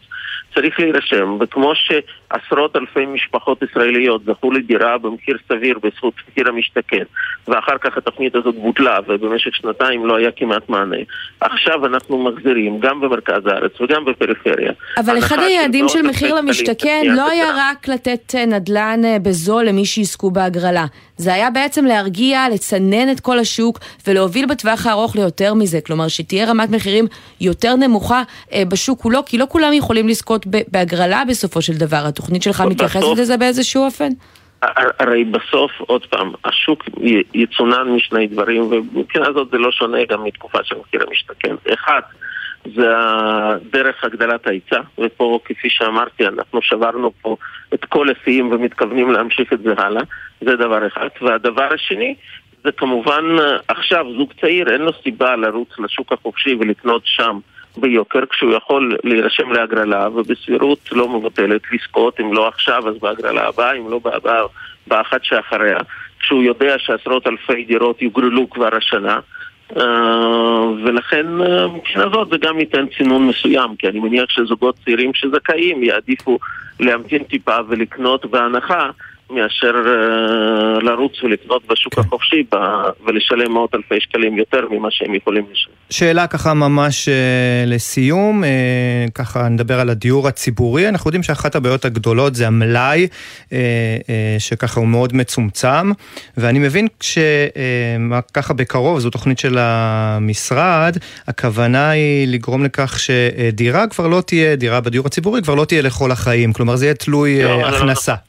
צריך להירשם, וכמו שעשרות אלפי משפחות ישראליות זכו לדירה במחיר סביר בזכות מחיר המשתכן, ואחר כך התוכנית הזאת בוטלה ובמשך שנתיים לא היה כמעט מענה, עכשיו אנחנו מחזירים גם במרכז הארץ וגם בפריפריה. אבל אחד היעדים של מחיר למשתכן לא היה רק לתת אה, נדל"ן אה, בזול למי שיזכו בהגרלה. זה היה בעצם להרגיע, לצנן את כל השוק ולהוביל בטווח הארוך ליותר מזה. כלומר, שתהיה רמת מחירים יותר נמוכה אה, בשוק כולו, כי לא כולם יכולים לזכות בהגרלה בסופו של דבר. התוכנית שלך מתייחסת לזה באיזשהו אופן? הרי בסוף, עוד פעם, השוק יצונן משני דברים, ומבחינה זאת זה לא שונה גם מתקופה של מחיר המשתכן. אחד, זה דרך הגדלת ההיצע, ופה כפי שאמרתי אנחנו שברנו פה את כל השיאים ומתכוונים להמשיך את זה הלאה, זה דבר אחד. והדבר השני זה כמובן עכשיו זוג צעיר אין לו סיבה לרוץ לשוק החופשי ולקנות שם ביוקר כשהוא יכול להירשם להגרלה ובסבירות לא מבוטלת לזכות אם לא עכשיו אז בהגרלה הבאה, אם לא בהבאה, באחת שאחריה. כשהוא יודע שעשרות אלפי דירות יוגרלו כבר השנה אה, ולכן אה, מבחינה זאת זה גם ייתן צינון מסוים, כי אני מניח שזוגות צעירים שזכאים יעדיפו להמתין טיפה ולקנות בהנחה מאשר uh, לרוץ ולקנות בשוק כן. החופשי ב, ולשלם מאות אלפי שקלים יותר ממה שהם יכולים לשלם. שאלה ככה ממש uh, לסיום, uh, ככה נדבר על הדיור הציבורי, אנחנו יודעים שאחת הבעיות הגדולות זה המלאי, uh, uh, שככה הוא מאוד מצומצם, ואני מבין שככה uh, בקרוב, זו תוכנית של המשרד, הכוונה היא לגרום לכך שדירה כבר לא תהיה, דירה בדיור הציבורי כבר לא תהיה לכל החיים, כלומר זה יהיה תלוי uh, הכנסה. לא.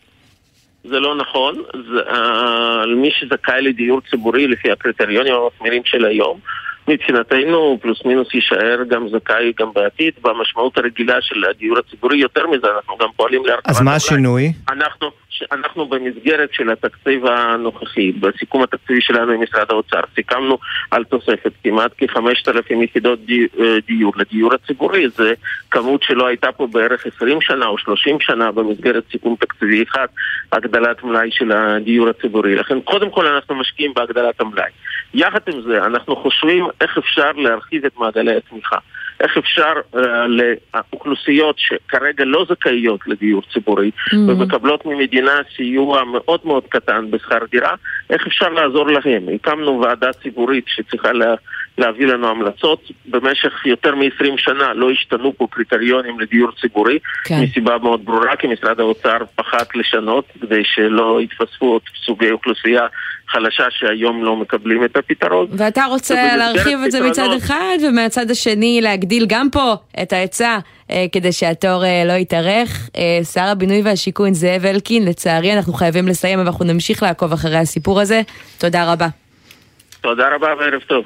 זה לא נכון, זה, uh, מי שזכאי לדיור ציבורי לפי הקריטריונים המחמירים של היום, מבחינתנו פלוס מינוס יישאר גם זכאי גם בעתיד. במשמעות הרגילה של הדיור הציבורי יותר מזה אנחנו גם פועלים להרחבת אז מה השינוי? אנחנו, אנחנו במסגרת של התקציב הנוכחי בסיכום התקציבי שלנו עם משרד האוצר סיכמנו על תוספת כמעט כ-5,000 יחידות אה, דיור לדיור הציבורי. זה כמות שלא הייתה פה בערך 20 שנה או 30 שנה במסגרת סיכום תקציבי אחד הגדלת מלאי של הדיור הציבורי. לכן קודם כל אנחנו משקיעים בהגדלת המלאי. יחד עם זה אנחנו חושבים איך אפשר להרחיב את מעגלי התמיכה. איך אפשר uh, לאוכלוסיות שכרגע לא זכאיות לדיור ציבורי mm-hmm. ומקבלות ממדינה סיוע מאוד מאוד קטן בשכר דירה, איך אפשר לעזור להם? הקמנו ועדה ציבורית שצריכה לה, להביא לנו המלצות. במשך יותר מ-20 שנה לא השתנו פה קריטריונים לדיור ציבורי, כן. מסיבה מאוד ברורה, כי משרד האוצר פחד לשנות כדי שלא יתווספו עוד סוגי אוכלוסייה חלשה שהיום לא מקבלים את הפתרון. ואתה רוצה להרחיב את זה מצד אחד, ומהצד השני להגדיל גם פה את ההיצע. אה, כדי שהתור אה, לא יתארך. אה, שר הבינוי והשיכון זאב אלקין, לצערי אנחנו חייבים לסיים, אבל אנחנו נמשיך לעקוב אחרי הסיפור הזה. תודה רבה. תודה רבה וערב טוב.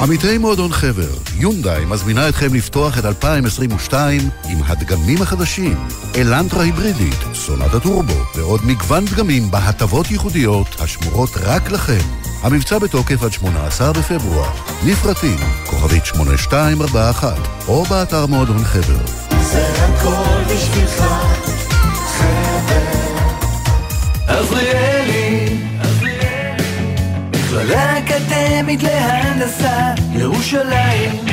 עמיתי מועדון חבר, יונדאי מזמינה אתכם לפתוח את 2022 עם הדגמים החדשים, אלנטרה היברידית, סונת הטורבו ועוד מגוון דגמים בהטבות ייחודיות השמורות רק לכם. המבצע בתוקף עד 18 בפברואר. לפרטים, כוכבית 8241, או באתר מועדון חבר. זה הכל בשבילך, אקדמית להנדסה, ירושלים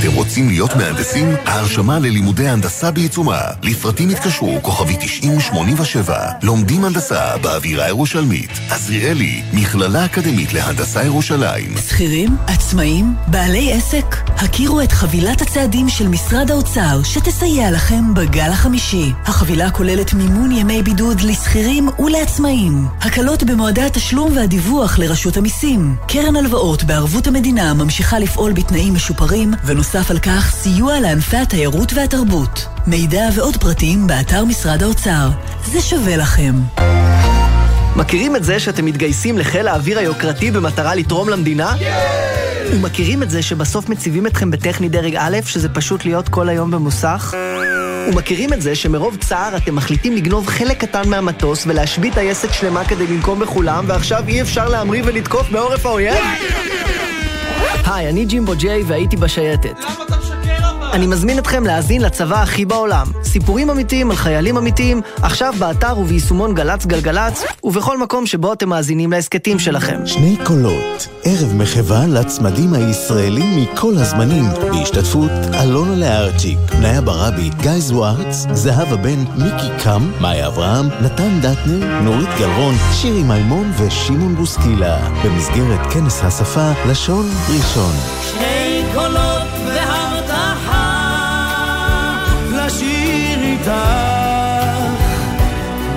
אתם רוצים להיות מהנדסים? ההרשמה ללימודי הנדסה בעיצומה. לפרטים התקשרו, כוכבי 9087. לומדים הנדסה באווירה ירושלמית. עזריאלי, מכללה אקדמית להנדסה ירושלים. שכירים, עצמאים, בעלי עסק, הכירו את חבילת הצעדים של משרד האוצר שתסייע לכם בגל החמישי. החבילה כוללת מימון ימי בידוד לשכירים ולעצמאים. הקלות במועדי התשלום והדיווח לרשות המיסים. קרן הלוואות בערבות המדינה ממשיכה לפעול בתנאים משופרים, ונוסף נוסף על כך, סיוע לענפי התיירות והתרבות. מידע ועוד פרטים באתר משרד האוצר. זה שווה לכם. מכירים את זה שאתם מתגייסים לחיל האוויר היוקרתי במטרה לתרום למדינה? Yeah! ומכירים את זה שבסוף מציבים אתכם בטכני דרג א', שזה פשוט להיות כל היום במוסך? ומכירים את זה שמרוב צער אתם מחליטים לגנוב חלק קטן מהמטוס ולהשבית טייסת שלמה כדי לנקום בכולם, ועכשיו אי אפשר להמריא ולתקוף בעורף האויב? היי, אני ג'ימבו ג'יי והייתי בשייטת. למה אתה משקר? אני מזמין אתכם להאזין לצבא הכי בעולם. סיפורים אמיתיים על חיילים אמיתיים, עכשיו באתר וביישומון גל"צ גלגלצ, ובכל מקום שבו אתם מאזינים להסכתים שלכם. שני קולות, ערב מחווה לצמדים הישראלים מכל הזמנים, בהשתתפות אלונה לארצ'יק, נאיה ברבי, גיא זוארץ, זהבה בן, מיקי קם, מאיה אברהם, נתן דטנר, נורית גלרון, שירי מימון ושמעון בוסקילה, במסגרת כנס השפה לשון ראשון. שני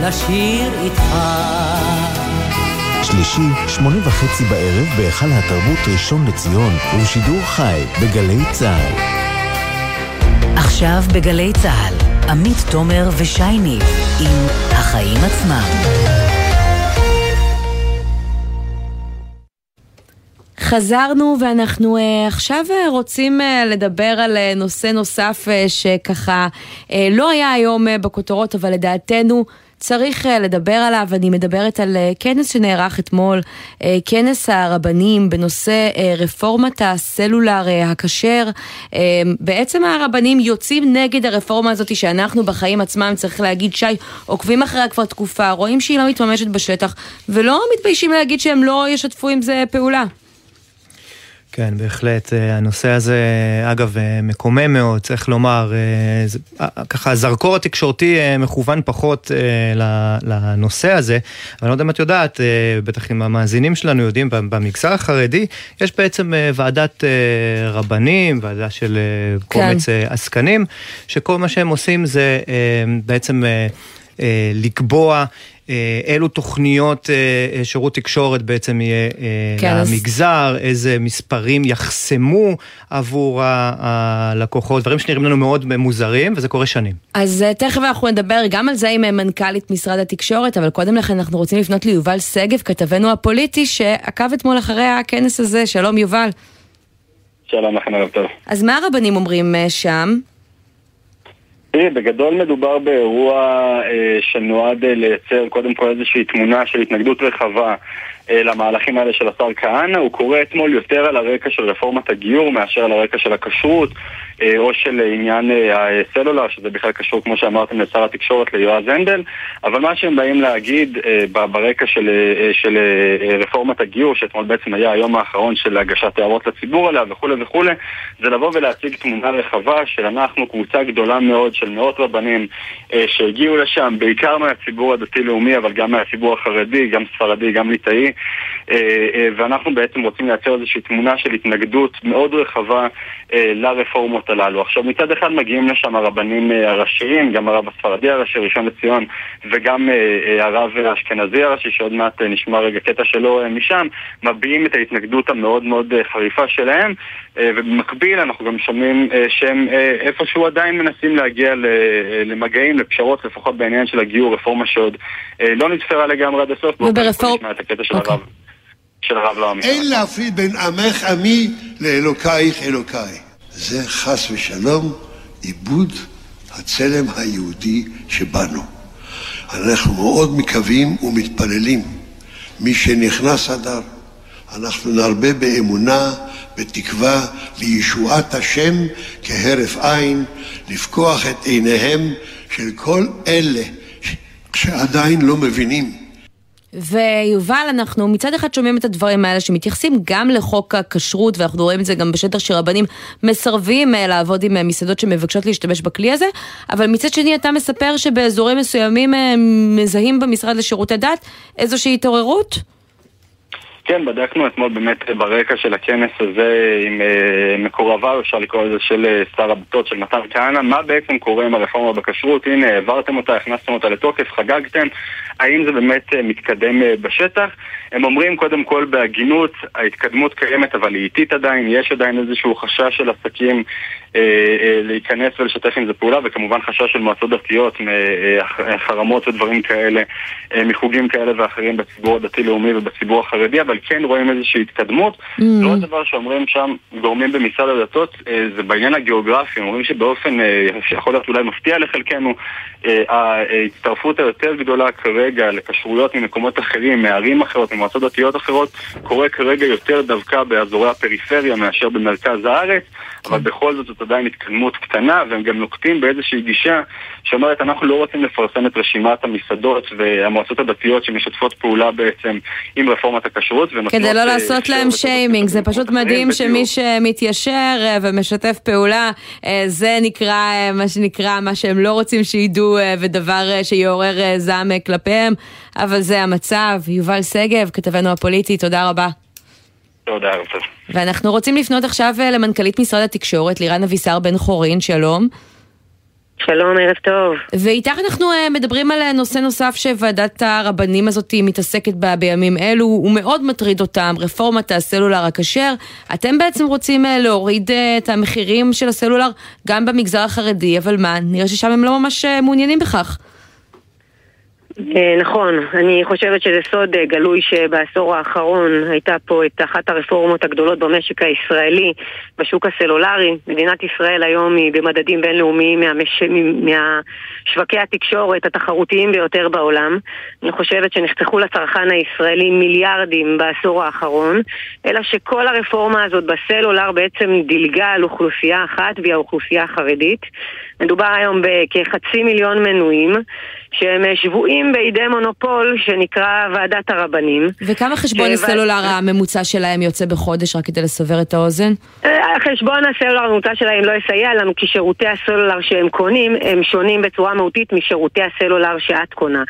לשיר איתך. שלישי, שמונה וחצי בערב, בהיכל התרבות ראשון לציון, ובשידור חי בגלי צה"ל. עכשיו בגלי צה"ל, עמית תומר ושייני עם החיים עצמם. חזרנו ואנחנו uh, עכשיו uh, רוצים uh, לדבר על נושא נוסף שככה לא היה היום בכותרות, אבל לדעתנו צריך uh, לדבר עליו. אני מדברת על uh, כנס שנערך אתמול, uh, כנס הרבנים בנושא רפורמת הסלולר הכשר. בעצם הרבנים יוצאים נגד הרפורמה הזאת שאנחנו בחיים עצמם, צריך להגיד, שי, עוקבים אחריה כבר תקופה, רואים שהיא לא מתממשת בשטח, ולא מתביישים להגיד שהם לא ישתפו עם זה פעולה. כן, בהחלט. אה, הנושא הזה, אגב, אה, מקומם מאוד, צריך לומר, אה, ככה הזרקור התקשורתי מכוון פחות לנושא הזה, אבל אני לא יודע אם את יודעת, בטח אם המאזינים שלנו יודעים, במגזר החרדי יש בעצם ועדת רבנים, ועדה של כן. קומץ עסקנים, שכל מה שהם עושים זה בעצם לקבוע אילו תוכניות אה, אה, שירות תקשורת בעצם יהיה כן, למגזר, איזה מספרים יחסמו עבור הלקוחות, דברים שנראים לנו מאוד מוזרים, וזה קורה שנים. אז תכף אנחנו נדבר גם על זה עם מנכ"לית משרד התקשורת, אבל קודם לכן אנחנו רוצים לפנות ליובל שגב, כתבנו הפוליטי, שעקב אתמול אחרי הכנס הזה. שלום יובל. שלום לכם, ערב טוב. אז מה הרבנים אומרים שם? תראי, בגדול מדובר באירוע אה, שנועד אה, לייצר קודם כל איזושהי תמונה של התנגדות רחבה אה, למהלכים האלה של השר כהנא. הוא קורא אתמול יותר על הרקע של רפורמת הגיור מאשר על הרקע של הכשרות אה, או של עניין אה, הסלולר, שזה בכלל קשור, כמו שאמרתם, לשר התקשורת, ליועז הנדל. אבל מה שהם באים להגיד ברקע של, של רפורמת הגיור, שאתמול בעצם היה היום האחרון של הגשת הערות לציבור עליה וכולי וכולי, זה לבוא ולהציג תמונה רחבה של אנחנו, קבוצה גדולה מאוד של מאות רבנים שהגיעו לשם, בעיקר מהציבור הדתי-לאומי, אבל גם מהציבור החרדי, גם ספרדי, גם ליטאי. אה, אה, ואנחנו בעצם רוצים לייצר איזושהי תמונה של התנגדות מאוד רחבה אה, לרפורמות הללו. עכשיו מצד אחד מגיעים לשם הרבנים הראשיים, גם הרב הספרדי הראשי, ראשון לציון, וגם הרב האשכנזי הראשי, שעוד מעט נשמע רגע קטע שלו משם, מביעים את ההתנגדות המאוד מאוד חריפה שלהם, ובמקביל אנחנו גם שומעים שהם איפשהו עדיין מנסים להגיע למגעים, לפשרות, לפחות בעניין של הגיור, רפורמה שעוד לא נתפרה לגמרי עד הסוף. וברפורמה... נשמע את הקטע של הרב. של הרב לא. אין להפריד בין עמך עמי לאלוקייך אלוקיי. זה חס ושלום עיבוד הצלם היהודי שבנו. אנחנו מאוד מקווים ומתפללים. מי שנכנס אדר, אנחנו נרבה באמונה, בתקווה לישועת השם כהרף עין, לפקוח את עיניהם של כל אלה שעדיין לא מבינים ויובל, אנחנו מצד אחד שומעים את הדברים האלה שמתייחסים גם לחוק הכשרות, ואנחנו רואים את זה גם בשטח שרבנים מסרבים אה, לעבוד עם אה, מסעדות שמבקשות להשתמש בכלי הזה, אבל מצד שני אתה מספר שבאזורים מסוימים אה, מזהים במשרד לשירותי דת איזושהי התעוררות? כן, בדקנו אתמול באמת ברקע של הכנס הזה עם uh, מקורביו, אפשר לקרוא לזה, של uh, שר הבטות, של מתן כהנא, מה בעצם קורה עם הרפורמה בכשרות? הנה, העברתם אותה, הכנסתם אותה לתוקף, חגגתם, האם זה באמת uh, מתקדם בשטח? הם אומרים קודם כל בהגינות, ההתקדמות קיימת אבל היא איטית עדיין, יש עדיין איזשהו חשש של עסקים אה, אה, להיכנס ולשתף עם זה פעולה, וכמובן חשש של מועצות דתיות מחרמות ודברים כאלה, אה, מחוגים כאלה ואחרים בציבור הדתי-לאומי ובציבור החרדי, אבל כן רואים איזושהי התקדמות. Mm. לא עוד דבר שאומרים שם גורמים במשרד הדתות, זה בעניין הגיאוגרפי, אומרים שבאופן שיכול להיות אולי מפתיע לחלקנו, ההצטרפות היותר גדולה כרגע לכשרויות ממקומות אחרים, מערים אחרות, ממועצות דתיות אחרות, קורה כרגע יותר דווקא באזורי הפריפריה מאשר במרכז הארץ, אבל בכל זאת זאת עדיין התקדמות קטנה, והם גם נוקטים באיזושהי גישה שאומרת אנחנו לא רוצים לפרסם את רשימת המסעדות והמועצות הדתיות שמשתפות פעולה בעצם עם רפורמת הכשרות. כדי לא אה, לעשות להם שיימינג, זה פשוט מדהים שמי שמתיישר אה, ומשתף פעולה, אה, זה נקרא מה שנקרא, מה שהם לא רוצים שידעו ודבר שיעורר זעם כלפיהם, אבל זה המצב. יובל שגב, כתבנו הפוליטי, תודה רבה. תודה, טוב. ואנחנו רוצים לפנות עכשיו למנכ"לית משרד התקשורת, לירן אבישר בן חורין, שלום. שלום, ערב טוב. ואיתך אנחנו אה, מדברים על אה, נושא נוסף שוועדת הרבנים הזאת מתעסקת בה בימים אלו, הוא מאוד מטריד אותם, רפורמת הסלולר הכשר. אתם בעצם רוצים להוריד את המחירים של הסלולר גם במגזר החרדי, אבל מה, נראה ששם הם לא ממש מעוניינים בכך. אה, נכון, אני חושבת שזה סוד אה, גלוי שבעשור האחרון הייתה פה את אחת הרפורמות הגדולות במשק הישראלי, בשוק הסלולרי. מדינת ישראל היום היא במדדים בינלאומיים מהמש... מהשווקי התקשורת התחרותיים ביותר בעולם. אני חושבת שנחסכו לצרכן הישראלי מיליארדים בעשור האחרון, אלא שכל הרפורמה הזאת בסלולר בעצם דילגה על אוכלוסייה אחת, והיא האוכלוסייה החרדית. מדובר היום בכחצי מיליון מנויים. שהם שבויים בידי מונופול שנקרא ועדת הרבנים. וכמה חשבון הסלולר הממוצע שלהם יוצא בחודש, רק כדי לסבר את האוזן? אה, חשבון הסלולר הממוצע שלהם לא יסייע לנו, כי שירותי הסלולר שהם קונים הם שונים בצורה מהותית משירותי הסלולר שאת קונה.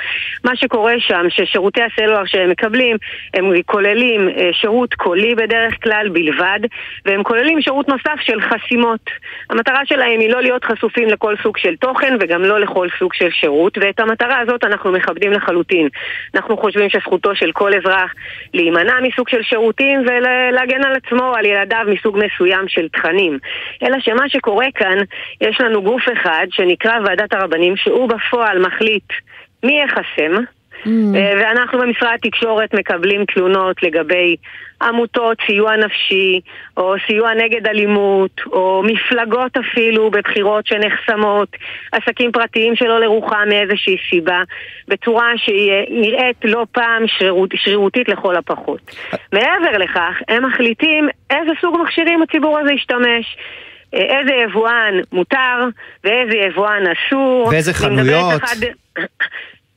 מה שקורה שם, ששירותי הסלולר שהם מקבלים, הם כוללים אה, שירות קולי בדרך כלל בלבד, והם כוללים שירות נוסף של חסימות. המטרה שלהם היא לא להיות חשופים לכל סוג של תוכן וגם לא לכל סוג של שירות, ואת המטרה הזאת אנחנו מכבדים לחלוטין. אנחנו חושבים שזכותו של כל אזרח להימנע מסוג של שירותים ולהגן על עצמו על ילדיו מסוג מסוים של תכנים. אלא שמה שקורה כאן, יש לנו גוף אחד שנקרא ועדת הרבנים, שהוא בפועל מחליט מי יחסם, ואנחנו במשרד התקשורת מקבלים תלונות לגבי עמותות סיוע נפשי, או סיוע נגד אלימות, או מפלגות אפילו בבחירות שנחסמות, עסקים פרטיים שלא לרוחם מאיזושהי סיבה, בצורה שהיא נראית לא פעם שרירות, שרירותית לכל הפחות. מעבר לכך, הם מחליטים איזה סוג מכשירים הציבור הזה ישתמש. אה, איזה יבואן מותר ואיזה יבואן אסור. ואיזה חנויות.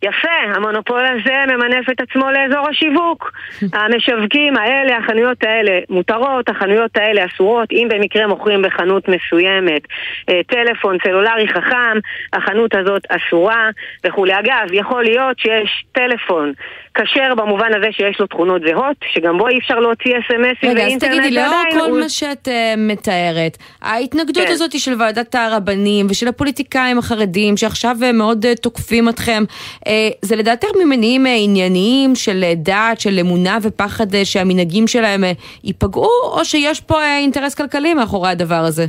יפה, המונופול הזה ממנף את עצמו לאזור השיווק. המשווקים האלה, החנויות האלה מותרות, החנויות האלה אסורות, אם במקרה מוכרים בחנות מסוימת אה, טלפון סלולרי חכם, החנות הזאת אסורה וכולי. אגב, יכול להיות שיש טלפון כשר במובן הזה שיש לו תכונות זהות, שגם בו אי אפשר להוציא אסמסים ואינטרנט. רגע, אז תגידי, לאור כל הוא... מה שאת uh, מתארת, ההתנגדות כן. הזאת של ועדת הרבנים ושל הפוליטיקאים החרדים, שעכשיו uh, מאוד uh, תוקפים אתכם, uh, זה לדעתך ממניעים uh, ענייניים של uh, דת, של אמונה ופחד שהמנהגים שלהם ייפגעו, או שיש פה אינטרס כלכלי מאחורי הדבר הזה?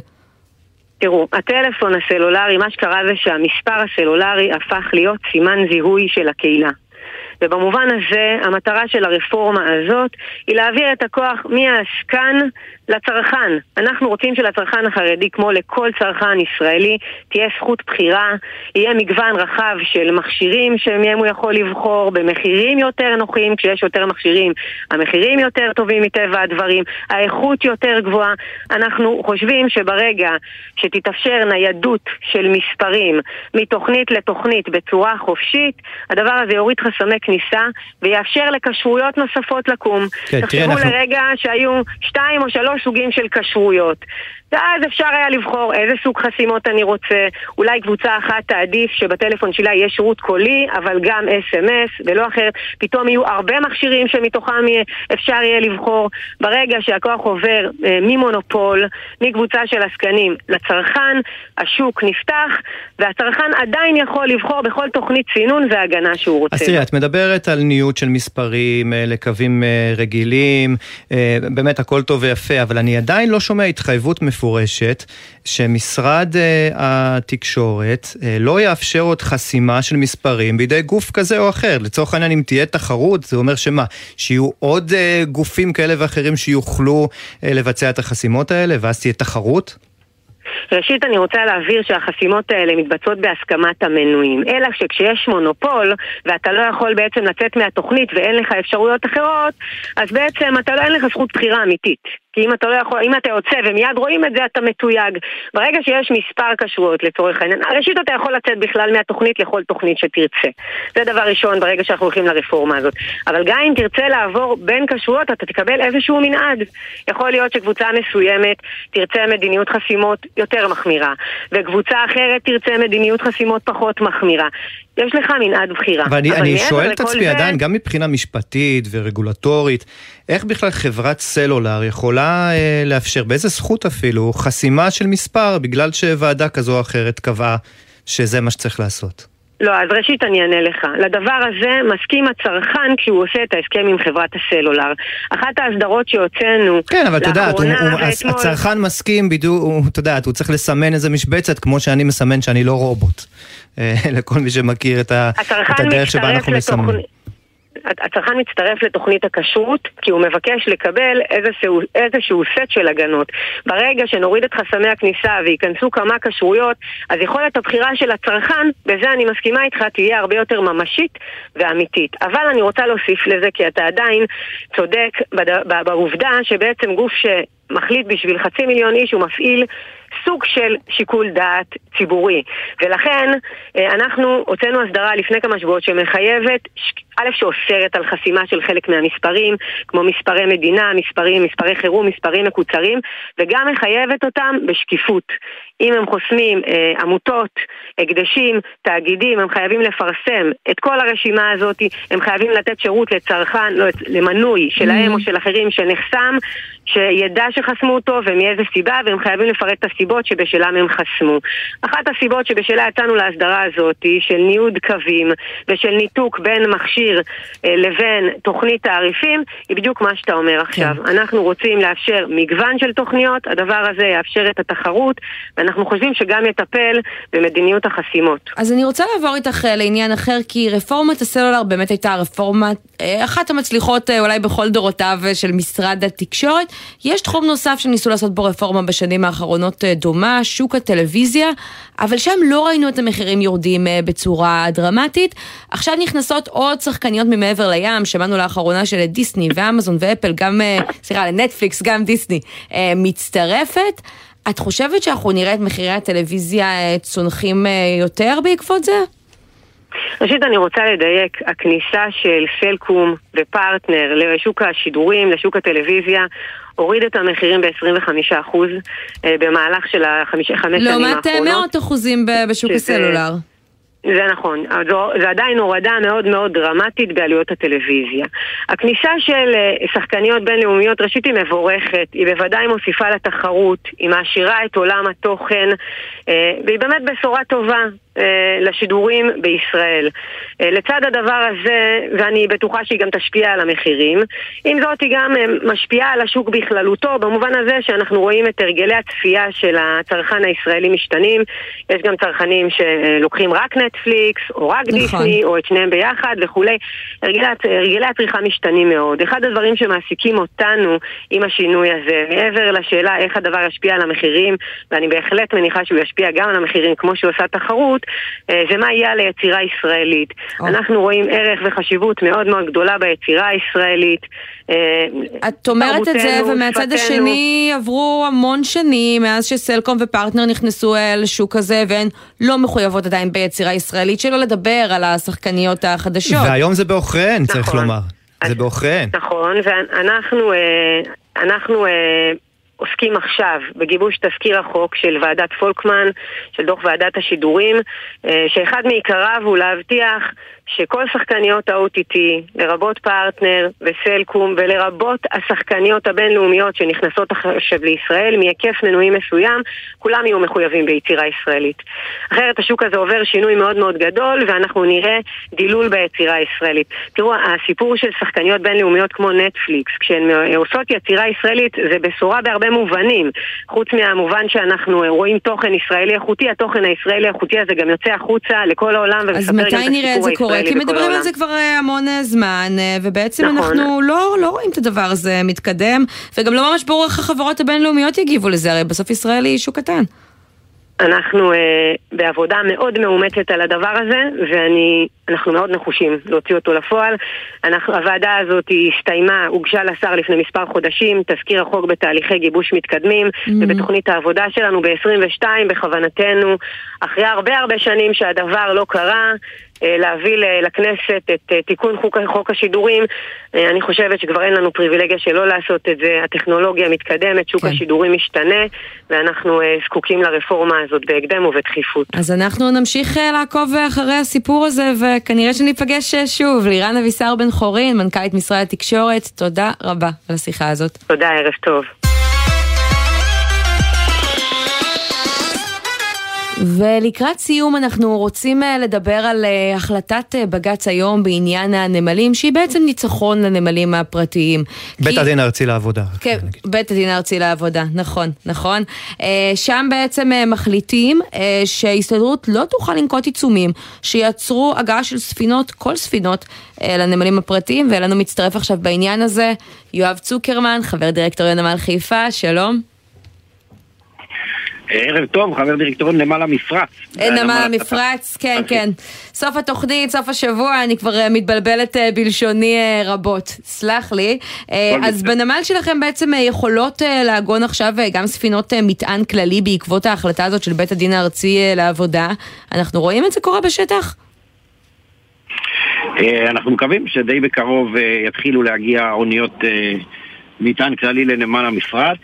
תראו, הטלפון הסלולרי, מה שקרה זה שהמספר הסלולרי הפך להיות סימן זיהוי של הקהילה. ובמובן הזה המטרה של הרפורמה הזאת היא להעביר את הכוח מהעסקן לצרכן. אנחנו רוצים שלצרכן החרדי, כמו לכל צרכן ישראלי, תהיה זכות בחירה, יהיה מגוון רחב של מכשירים שמהם הוא יכול לבחור במחירים יותר נוחים, כשיש יותר מכשירים המחירים יותר טובים מטבע הדברים, האיכות יותר גבוהה. אנחנו חושבים שברגע שתתאפשר ניידות של מספרים מתוכנית לתוכנית בצורה חופשית, הדבר הזה יוריד חסמי כניסה ויאפשר לכשרויות נוספות לקום. כן, תחשבו אנחנו... לרגע שהיו שתיים או שלוש סוגים של כשרויות. ואז אפשר היה לבחור איזה סוג חסימות אני רוצה, אולי קבוצה אחת תעדיף שבטלפון שלה יהיה שירות קולי, אבל גם אס.אם.אס ולא אחר, פתאום יהיו הרבה מכשירים שמתוכם אפשר יהיה לבחור. ברגע שהכוח עובר אה, ממונופול, מקבוצה של עסקנים לצרכן, השוק נפתח, והצרכן עדיין יכול לבחור בכל תוכנית צינון והגנה שהוא רוצה. אז תראי, את מדברת על ניוד של מספרים אה, לקווים אה, רגילים, אה, באמת הכל טוב ויפה, אבל אני עדיין לא שומע התחייבות מפורשת. מפורשת שמשרד uh, התקשורת uh, לא יאפשר עוד חסימה של מספרים בידי גוף כזה או אחר. לצורך העניין, אם תהיה תחרות, זה אומר שמה? שיהיו עוד uh, גופים כאלה ואחרים שיוכלו uh, לבצע את החסימות האלה, ואז תהיה תחרות? ראשית אני רוצה להבהיר שהחסימות האלה מתבצעות בהסכמת המנויים, אלא שכשיש מונופול ואתה לא יכול בעצם לצאת מהתוכנית ואין לך אפשרויות אחרות, אז בעצם אתה לא, אין לך זכות בחירה אמיתית. כי אם אתה לא יכול, אם אתה יוצא ומיד רואים את זה, אתה מתויג. ברגע שיש מספר כשרויות לצורך העניין, ראשית אתה יכול לצאת בכלל מהתוכנית לכל תוכנית שתרצה. זה דבר ראשון ברגע שאנחנו הולכים לרפורמה הזאת. אבל גם אם תרצה לעבור בין כשרויות, אתה תקבל איזשהו מנעד. יכול להיות שקבוצה מסוימת תרצה מדיניות חסימות יותר מחמירה, וקבוצה אחרת תרצה מדיניות חסימות פחות מחמירה. יש לך מנעד בחירה. אבל אני, אני שואל את עצמי זה... עדיין, גם מבחינה משפטית ורגולטורית, איך בכלל חברת סלולר יכולה אה, לאפשר, באיזה זכות אפילו, חסימה של מספר בגלל שוועדה כזו או אחרת קבעה שזה מה שצריך לעשות? לא, אז ראשית אני אענה לך. לדבר הזה מסכים הצרכן כשהוא עושה את ההסכם עם חברת הסלולר. אחת ההסדרות שהוצאנו כן, אבל את יודעת, ואתמול... הצרכן מסכים בדיוק, את יודעת, הוא צריך לסמן איזה משבצת כמו שאני מסמן שאני לא רובוט. אה, לכל מי שמכיר את ה- את הדרך שבה אנחנו מסמנים. לתוכנית... הצרכן מצטרף לתוכנית הכשרות כי הוא מבקש לקבל איזשהו, איזשהו סט של הגנות. ברגע שנוריד את חסמי הכניסה וייכנסו כמה כשרויות, אז יכולת הבחירה של הצרכן, בזה אני מסכימה איתך, תהיה הרבה יותר ממשית ואמיתית. אבל אני רוצה להוסיף לזה, כי אתה עדיין צודק בעובדה שבעצם גוף שמחליט בשביל חצי מיליון איש הוא מפעיל סוג של שיקול דעת ציבורי. ולכן אה, אנחנו הוצאנו הסדרה לפני כמה שבועות שמחייבת, ש- א', שאוסרת על חסימה של חלק מהמספרים, כמו מספרי מדינה, מספרים, מספרי חירום, מספרים מקוצרים, וגם מחייבת אותם בשקיפות. אם הם חוסמים אה, עמותות, הקדשים, תאגידים, הם חייבים לפרסם את כל הרשימה הזאת, הם חייבים לתת שירות לצרכן, לא, למנוי שלהם Mhm. או של אחרים שנחסם, שידע שחסמו אותו ומאיזה סיבה, והם חייבים לפרט את הסיבות שבשלם הם חסמו. אחת הסיבות שבשלה יצאנו להסדרה הזאת של ניוד קווים ושל ניתוק בין מכשיר אה, לבין תוכנית תעריפים, היא בדיוק מה שאתה אומר עכשיו. אנחנו רוצים לאפשר מגוון של תוכניות, הדבר הזה יאפשר את התחרות, ואנחנו חושבים שגם יטפל במדיניות החסימות. אז אני רוצה לעבור איתך אה, לעניין אחר, כי רפורמת הסלולר באמת הייתה רפורמה, אה, אחת המצליחות אולי בכל דורותיו של משרד התקשורת. יש תחום נוסף שניסו לעשות בו רפורמה בשנים האחרונות דומה, שוק הטלוויזיה, אבל שם לא ראינו את המחירים יורדים בצורה דרמטית. עכשיו נכנסות עוד שחקניות ממעבר לים, שמענו לאחרונה שלדיסני ואמזון ואפל, גם, אה, סליחה, לנטפליקס, גם דיסני, אה, מצטרפת. את חושבת שאנחנו נראה את מחירי הטלוויזיה אה, צונחים יותר בעקבות זה? ראשית אני רוצה לדייק, הכניסה של סלקום ופרטנר לשוק השידורים, לשוק הטלוויזיה, הוריד את המחירים ב-25% אה, במהלך של החמש שנים האחרונות. לעומת מאות אחוזים בשוק שזה- הסלולר. זה נכון, זו, זה עדיין הורדה מאוד מאוד דרמטית בעלויות הטלוויזיה. הכניסה של אה, שחקניות בינלאומיות, ראשית היא מבורכת, היא בוודאי מוסיפה לתחרות, היא מעשירה את עולם התוכן, אה, והיא באמת בשורה טובה לשידורים בישראל. אה, לצד הדבר הזה, ואני בטוחה שהיא גם תשפיע על המחירים, עם זאת היא גם אה, משפיעה על השוק בכללותו, במובן הזה שאנחנו רואים את הרגלי הצפייה של הצרכן הישראלי משתנים. יש גם צרכנים שלוקחים רק נטפליקס, או רק נכון. דיסני, או את שניהם ביחד וכולי. הרגלי, הרגלי הצריכה משתנים מאוד. אחד הדברים שמעסיקים אותנו עם השינוי הזה, מעבר לשאלה איך הדבר ישפיע על המחירים, ואני בהחלט מניחה שהוא ישפיע גם על המחירים כמו שהוא עושה תחרות, אה, זה מה יהיה על היצירה הישראלית. אנחנו רואים ערך וחשיבות מאוד מאוד גדולה ביצירה הישראלית. אה, את אומרת את זה, ומהצד. השני עברו המון שנים מאז שסלקום ופרטנר נכנסו אה, לשוק הזה, והן לא מחויבות עדיין ביצירה ישראלית, שלא לדבר על השחקניות החדשות. והיום זה בעוכריהן, צריך נכון. לומר. זה בעוכריהן. נכון, ואנחנו אה, אנחנו, עוסקים עכשיו בגיבוש תזכיר החוק של ועדת פולקמן, של דוח ועדת השידורים, אה, שאחד מעיקריו הוא להבטיח שכל שחקניות ה-OTT, לרבות פרטנר וסלקום ולרבות השחקניות הבינלאומיות שנכנסות עכשיו לישראל מהיקף מנויים מסוים, כולם יהיו מחויבים ביצירה ישראלית. אחרת השוק הזה עובר שינוי מאוד מאוד גדול ואנחנו נראה דילול ביצירה הישראלית. תראו, הסיפור של שחקניות בינלאומיות כמו נטפליקס, כשהן עושות יצירה ישראלית זה בשורה בהרבה מובנים. חוץ מהמובן שאנחנו רואים תוכן ישראלי איכותי, התוכן הישראלי האיכותי הזה גם יוצא החוצה לכל העולם ומספר גם את הסיפור נראה זה קורה? הישראלי כי בכל מדברים על העולם. זה כבר אה, המון אה, זמן, אה, ובעצם נכון. אנחנו לא, לא רואים את הדבר הזה מתקדם, וגם לא ממש ברור איך החברות הבינלאומיות יגיבו לזה, הרי בסוף ישראל היא שוק קטן. אנחנו אה, בעבודה מאוד מאומצת על הדבר הזה, ואנחנו מאוד נחושים להוציא אותו לפועל. אנחנו, הוועדה הזאת הסתיימה, הוגשה לשר לפני מספר חודשים, תזכיר החוק בתהליכי גיבוש מתקדמים, Mm. ובתוכנית העבודה שלנו ב-22 בכוונתנו, אחרי הרבה הרבה שנים שהדבר לא קרה, להביא ל- לכנסת את אה, תיקון חוק, חוק השידורים. אה, אני חושבת שכבר אין לנו פריבילגיה שלא לעשות את זה. הטכנולוגיה מתקדמת, שוק כן. השידורים משתנה, ואנחנו אה, זקוקים לרפורמה הזאת בהקדם ובדחיפות. אז אנחנו נמשיך אה, לעקוב אחרי הסיפור הזה, וכנראה שניפגש אה, שוב. לירן אבישר בן חורין, מנכ"לית משרד התקשורת, תודה רבה על השיחה הזאת. תודה, ערב טוב. ולקראת סיום אנחנו רוצים אה, לדבר על אה, החלטת אה, בג"ץ היום בעניין הנמלים, שהיא בעצם ניצחון לנמלים הפרטיים. בית כי- הדין הארצי לעבודה. כן, בית הדין הארצי לעבודה, נכון, נכון. שם בעצם מחליטים שההסתדרות לא תוכל לנקוט עיצומים שיעצרו הגעה של ספינות, כל ספינות, לנמלים הפרטיים, ואלינו מצטרף עכשיו בעניין הזה יואב צוקרמן, חבר דירקטוריון נמל חיפה, שלום. ערב טוב, חבר דירקטוריון נמל המפרץ. נמל המפרץ, כן, כן. סוף התוכנית, סוף השבוע, אני כבר אה, מתבלבלת אה, בלשוני אה, רבות. סלח לי. אז. בנמל שלכם בעצם יכולות לעגון עכשיו גם ספינות מטען כללי בעקבות ההחלטה הזאת של בית הדין הארצי לעבודה. אנחנו רואים את זה קורה בשטח? אנחנו מקווים שדי בקרוב יתחילו להגיע אוניות מטען כללי לנמל המפרץ.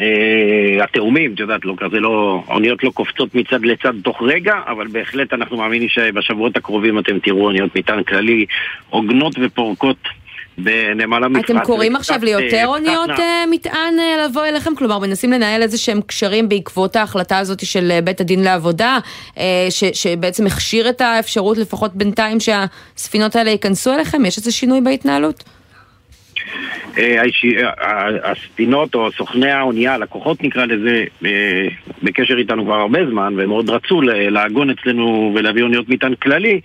אה, התאומים, את יודעת, לא כזה לא, האוניות לא קופצות מצד לצד תוך רגע, אבל בהחלט אנחנו מאמינים שבשבועות הקרובים אתם תראו אוניות מטען כללי הוגנות ופורקות בנמל המפרץ. אתם קוראים עכשיו אה, ליותר קצת אוניות אה, מטען אה, לבוא אליכם? כלומר, מנסים לנהל איזה שהם קשרים בעקבות ההחלטה הזאת של אה, בית הדין לעבודה, אה, ש- שבעצם הכשיר את האפשרות לפחות בינתיים שהספינות האלה ייכנסו אליכם? יש איזה שינוי בהתנהלות? אה, אה, הספינות או סוכני האונייה, הלקוחות נקרא לזה, אה, בקשר איתנו כבר הרבה זמן והם מאוד רצו לעגון אצלנו ולהביא אוניות מטען כללי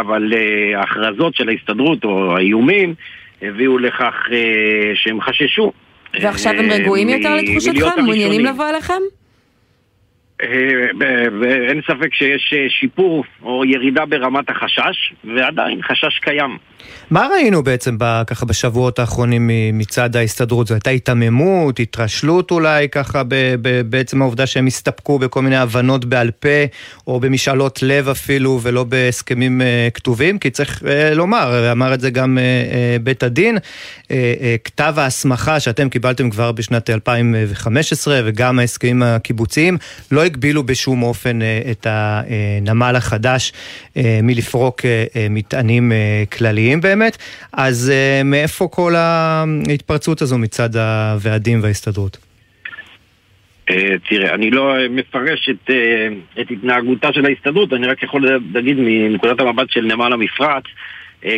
אבל ההכרזות של ההסתדרות או האיומים הביאו לכך שהם חששו. ועכשיו הם רגועים יותר לתחושתכם? מעוניינים. לבוא אליכם? אה, ב- ואין ספק שיש אה, שיפור או ירידה ברמת החשש ועדיין חשש קיים. מה ראינו בעצם ככה בשבועות האחרונים מצד ההסתדרות? זו הייתה היתממות, התרשלות אולי ככה בעצם העובדה שהם הסתפקו בכל מיני הבנות בעל פה או במשאלות לב אפילו ולא בהסכמים אה, כתובים? כי צריך אה, לומר, אמר את זה גם אה, אה, בית הדין, אה, אה, כתב ההסמכה שאתם קיבלתם כבר בשנת 2015 וגם ההסכמים הקיבוציים לא הגבילו בשום אופן אה, את הנמל החדש אה, מלפרוק אה, מטענים כלליים באמת, אז מאיפה כל ההתפרצות הזו מצד הוועדים וההסתדרות? אה, תראה, אני לא מפרש את, את התנהגותה של ההסתדרות, אני רק יכול להגיד מנקודת המבט של נמל המפרץ.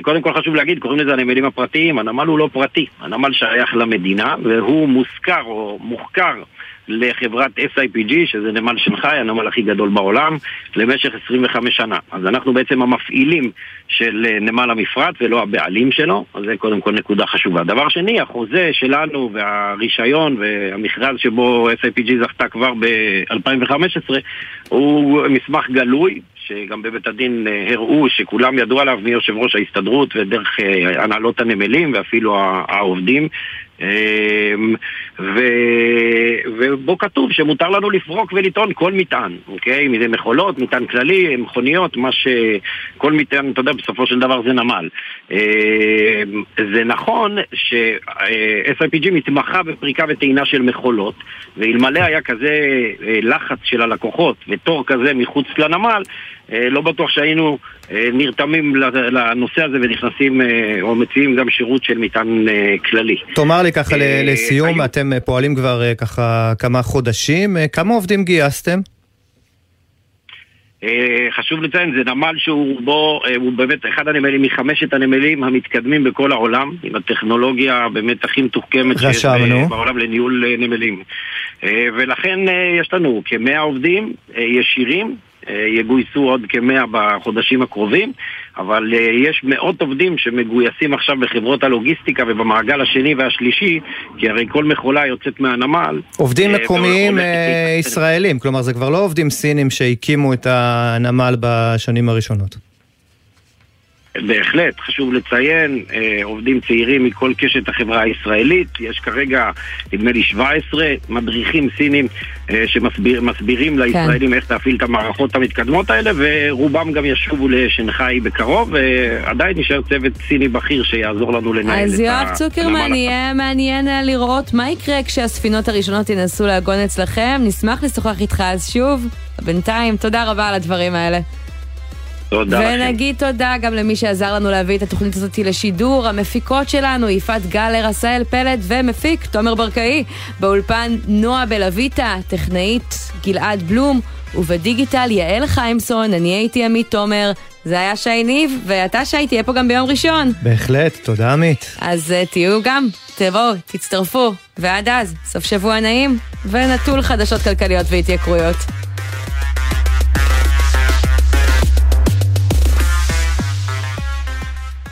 קודם כל חשוב להגיד, קוראים לזה הנמלים הפרטיים, הנמל הוא לא פרטי, הנמל שייך למדינה והוא מושכר או מוחכר לחברת SIPG, שזה נמל שנגחאי, הנמל הכי גדול בעולם, למשך 25 שנה. אז אנחנו בעצם המפעילים של אה, נמל המפרץ ולא הבעלים שלו, אז זה קודם כל נקודה חשובה. דבר שני, החוזה שלנו והרישיון והמכרז שבו SIPG זכתה כבר ב-2015 הוא מסמך גלוי, שגם בבית הדין אה, הראו שכולם ידעו עליו מיושב ראש ההסתדרות ודרך אה, הנהלות הנמלים ואפילו העובדים. אמ, ו... ובו כתוב שמותר לנו לפרוק ולטעון כל מטען, אוקיי? אם זה מכולות, מטען כללי, מכוניות, מה ש... כל מטען, אתה יודע, בסופו של דבר זה נמל. אמ, זה נכון ש-SIPG מתמחה בפריקה וטעינה של מכולות, ואלמלא היה כזה אה, לחץ של הלקוחות ותור כזה מחוץ לנמל, לא בטוח שהיינו אה, נרתמים לנושא הזה ונכנסים אה, או מציעים גם שירות של מטען אה, כללי. תאמר לי ככה אה, לסיום, אתם אה, פועלים כבר אה, ככה כמה חודשים, אה, כמה עובדים גייסתם? אה, חשוב לציין, זה נמל שהוא בו, אה, הוא באמת אחד הנמלים מחמשת הנמלים המתקדמים בכל העולם, עם הטכנולוגיה באמת הכי מתוחכמת שיש בעולם לניהול אה, נמלים. אה, ולכן אה, יש לנו כמאה עובדים אה, ישירים, אה, יגויסו עוד כמאה בחודשים הקרובים, אבל אה, יש מאות עובדים שמגויסים עכשיו בחברות הלוגיסטיקה ובמעגל השני והשלישי, כי הרי כל מכולה יוצאת מהנמל. עובדים אה, מקומיים אה, ישראלים, כלומר זה כבר לא עובדים סינים שהקימו את הנמל בשנים הראשונות. בהחלט, חשוב לציין, אה, עובדים צעירים מכל קשת החברה הישראלית, יש כרגע, נדמה לי 17 מדריכים סינים אה, שמסבירים לישראלים איך להפעיל את המערכות המתקדמות האלה, ורובם גם ישובו לשנגחאי בקרוב, ועדיין נשאר צוות סיני בכיר שיעזור לנו לנהל את אז יואב צוקרמן, הנמל. יהיה מעניין אה, לראות מה יקרה כשהספינות הראשונות ינסו לעגון אצלכם. נשמח לשוחח איתך אז שוב. בינתיים, תודה רבה על הדברים האלה. תודה לכם. ונגיד תודה גם למי שעזר לנו להביא את התוכנית הזאת לשידור, המפיקות שלנו, יפעת גלר, עשהאל פלד ומפיק תומר ברקאי, באולפן נועה בלויטה, טכנאית גלעד בלום, ובדיגיטל יעל חיימסון, אני הייתי עמית תומר, זה היה שי ניב, ואתה שי תהיה פה גם ביום ראשון. בהחלט, תודה עמית. אז uh, תהיו גם, תבואו, תצטרפו, ועד אז, סוף שבוע נעים, ונטול חדשות כלכליות והתייקרויות.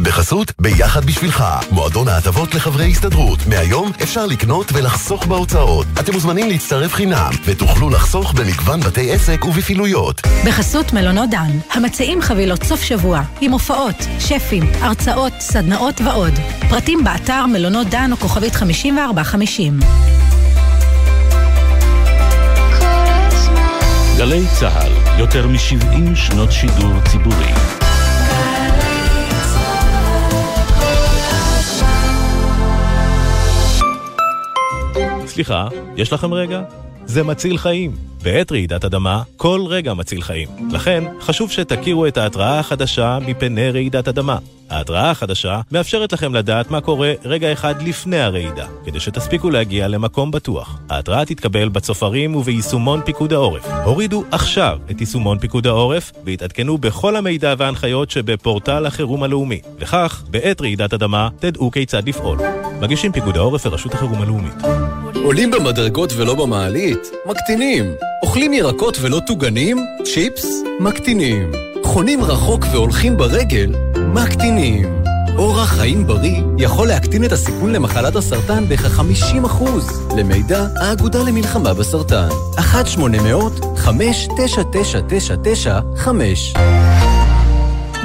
בחסות ביחד בשבילך, מועדון ההטבות לחברי הסתדרות. מהיום אפשר לקנות ולחסוך בהוצאות. אתם מוזמנים להצטרף חינם, ותוכלו לחסוך במגוון בתי עסק ובפעילויות. בחסות מלונות דן, המציעים חבילות סוף שבוע, עם הופעות, שפים, הרצאות, סדנאות ועוד. פרטים באתר מלונות דן או כוכבית 5450. גלי צה"ל, יותר מ-70 שנות שידור ציבורי. סליחה, יש לכם רגע? זה מציל חיים. בעת רעידת אדמה, כל רגע מציל חיים. לכן, חשוב שתכירו את ההתראה החדשה מפני רעידת אדמה. ההתראה החדשה מאפשרת לכם לדעת מה קורה רגע אחד לפני הרעידה, כדי שתספיקו להגיע למקום בטוח. ההתראה תתקבל בצופרים וביישומון פיקוד העורף. הורידו עכשיו את יישומון פיקוד העורף והתעדכנו בכל המידע וההנחיות שבפורטל החירום הלאומי. וכך, בעת רעידת אדמה, תדעו כיצד לפעול. מגישים פיקוד העורף ורשות החירום הלאומית. עולים במדרגות ולא במעלית? מקטינים. אוכלים ירקות ולא טוגנים? צ'יפס? מקטינים. חונים רחוק והולכים ברגל? מקטינים. אורח חיים בריא יכול להקטין את הסיכון למחלת הסרטן בכ-50%. למידע, האגודה למלחמה בסרטן. 1-800-599995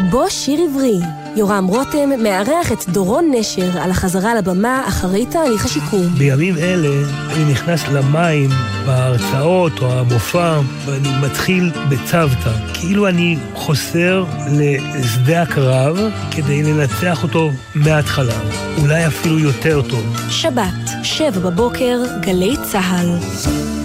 בוא שיר עברי. יורם רותם מארח את דורון נשר על החזרה לבמה אחרי תהליך השיקום. בימים אלה אני נכנס למים בהרצאות או המופע ואני מתחיל בצוותא. כאילו אני חוסר לשדה הקרב כדי לנצח אותו מההתחלה. אולי אפילו יותר טוב. שבת, שבע בבוקר, גלי צה"ל.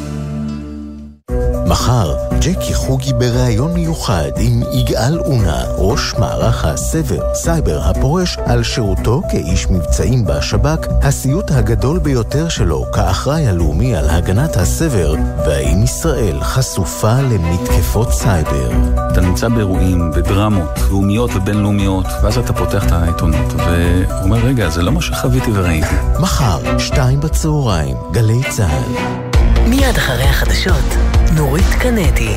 מחר, ג'קי חוגי בריאיון מיוחד עם יגאל אונה, ראש מערך הסבר, סייבר הפורש על שירותו כאיש מבצעים בשב"כ, הסיוט הגדול ביותר שלו כאחראי הלאומי על הגנת הסבר, והאם ישראל חשופה למתקפות סייבר. אתה נמצא באירועים, בדרמות, לאומיות ובינלאומיות, ואז אתה פותח את העיתונות, ואומר, רגע, זה לא מה שחוויתי וראיתי. מחר, שתיים בצהריים, גלי צה"ל. מיד אחרי החדשות, נורית קנדי.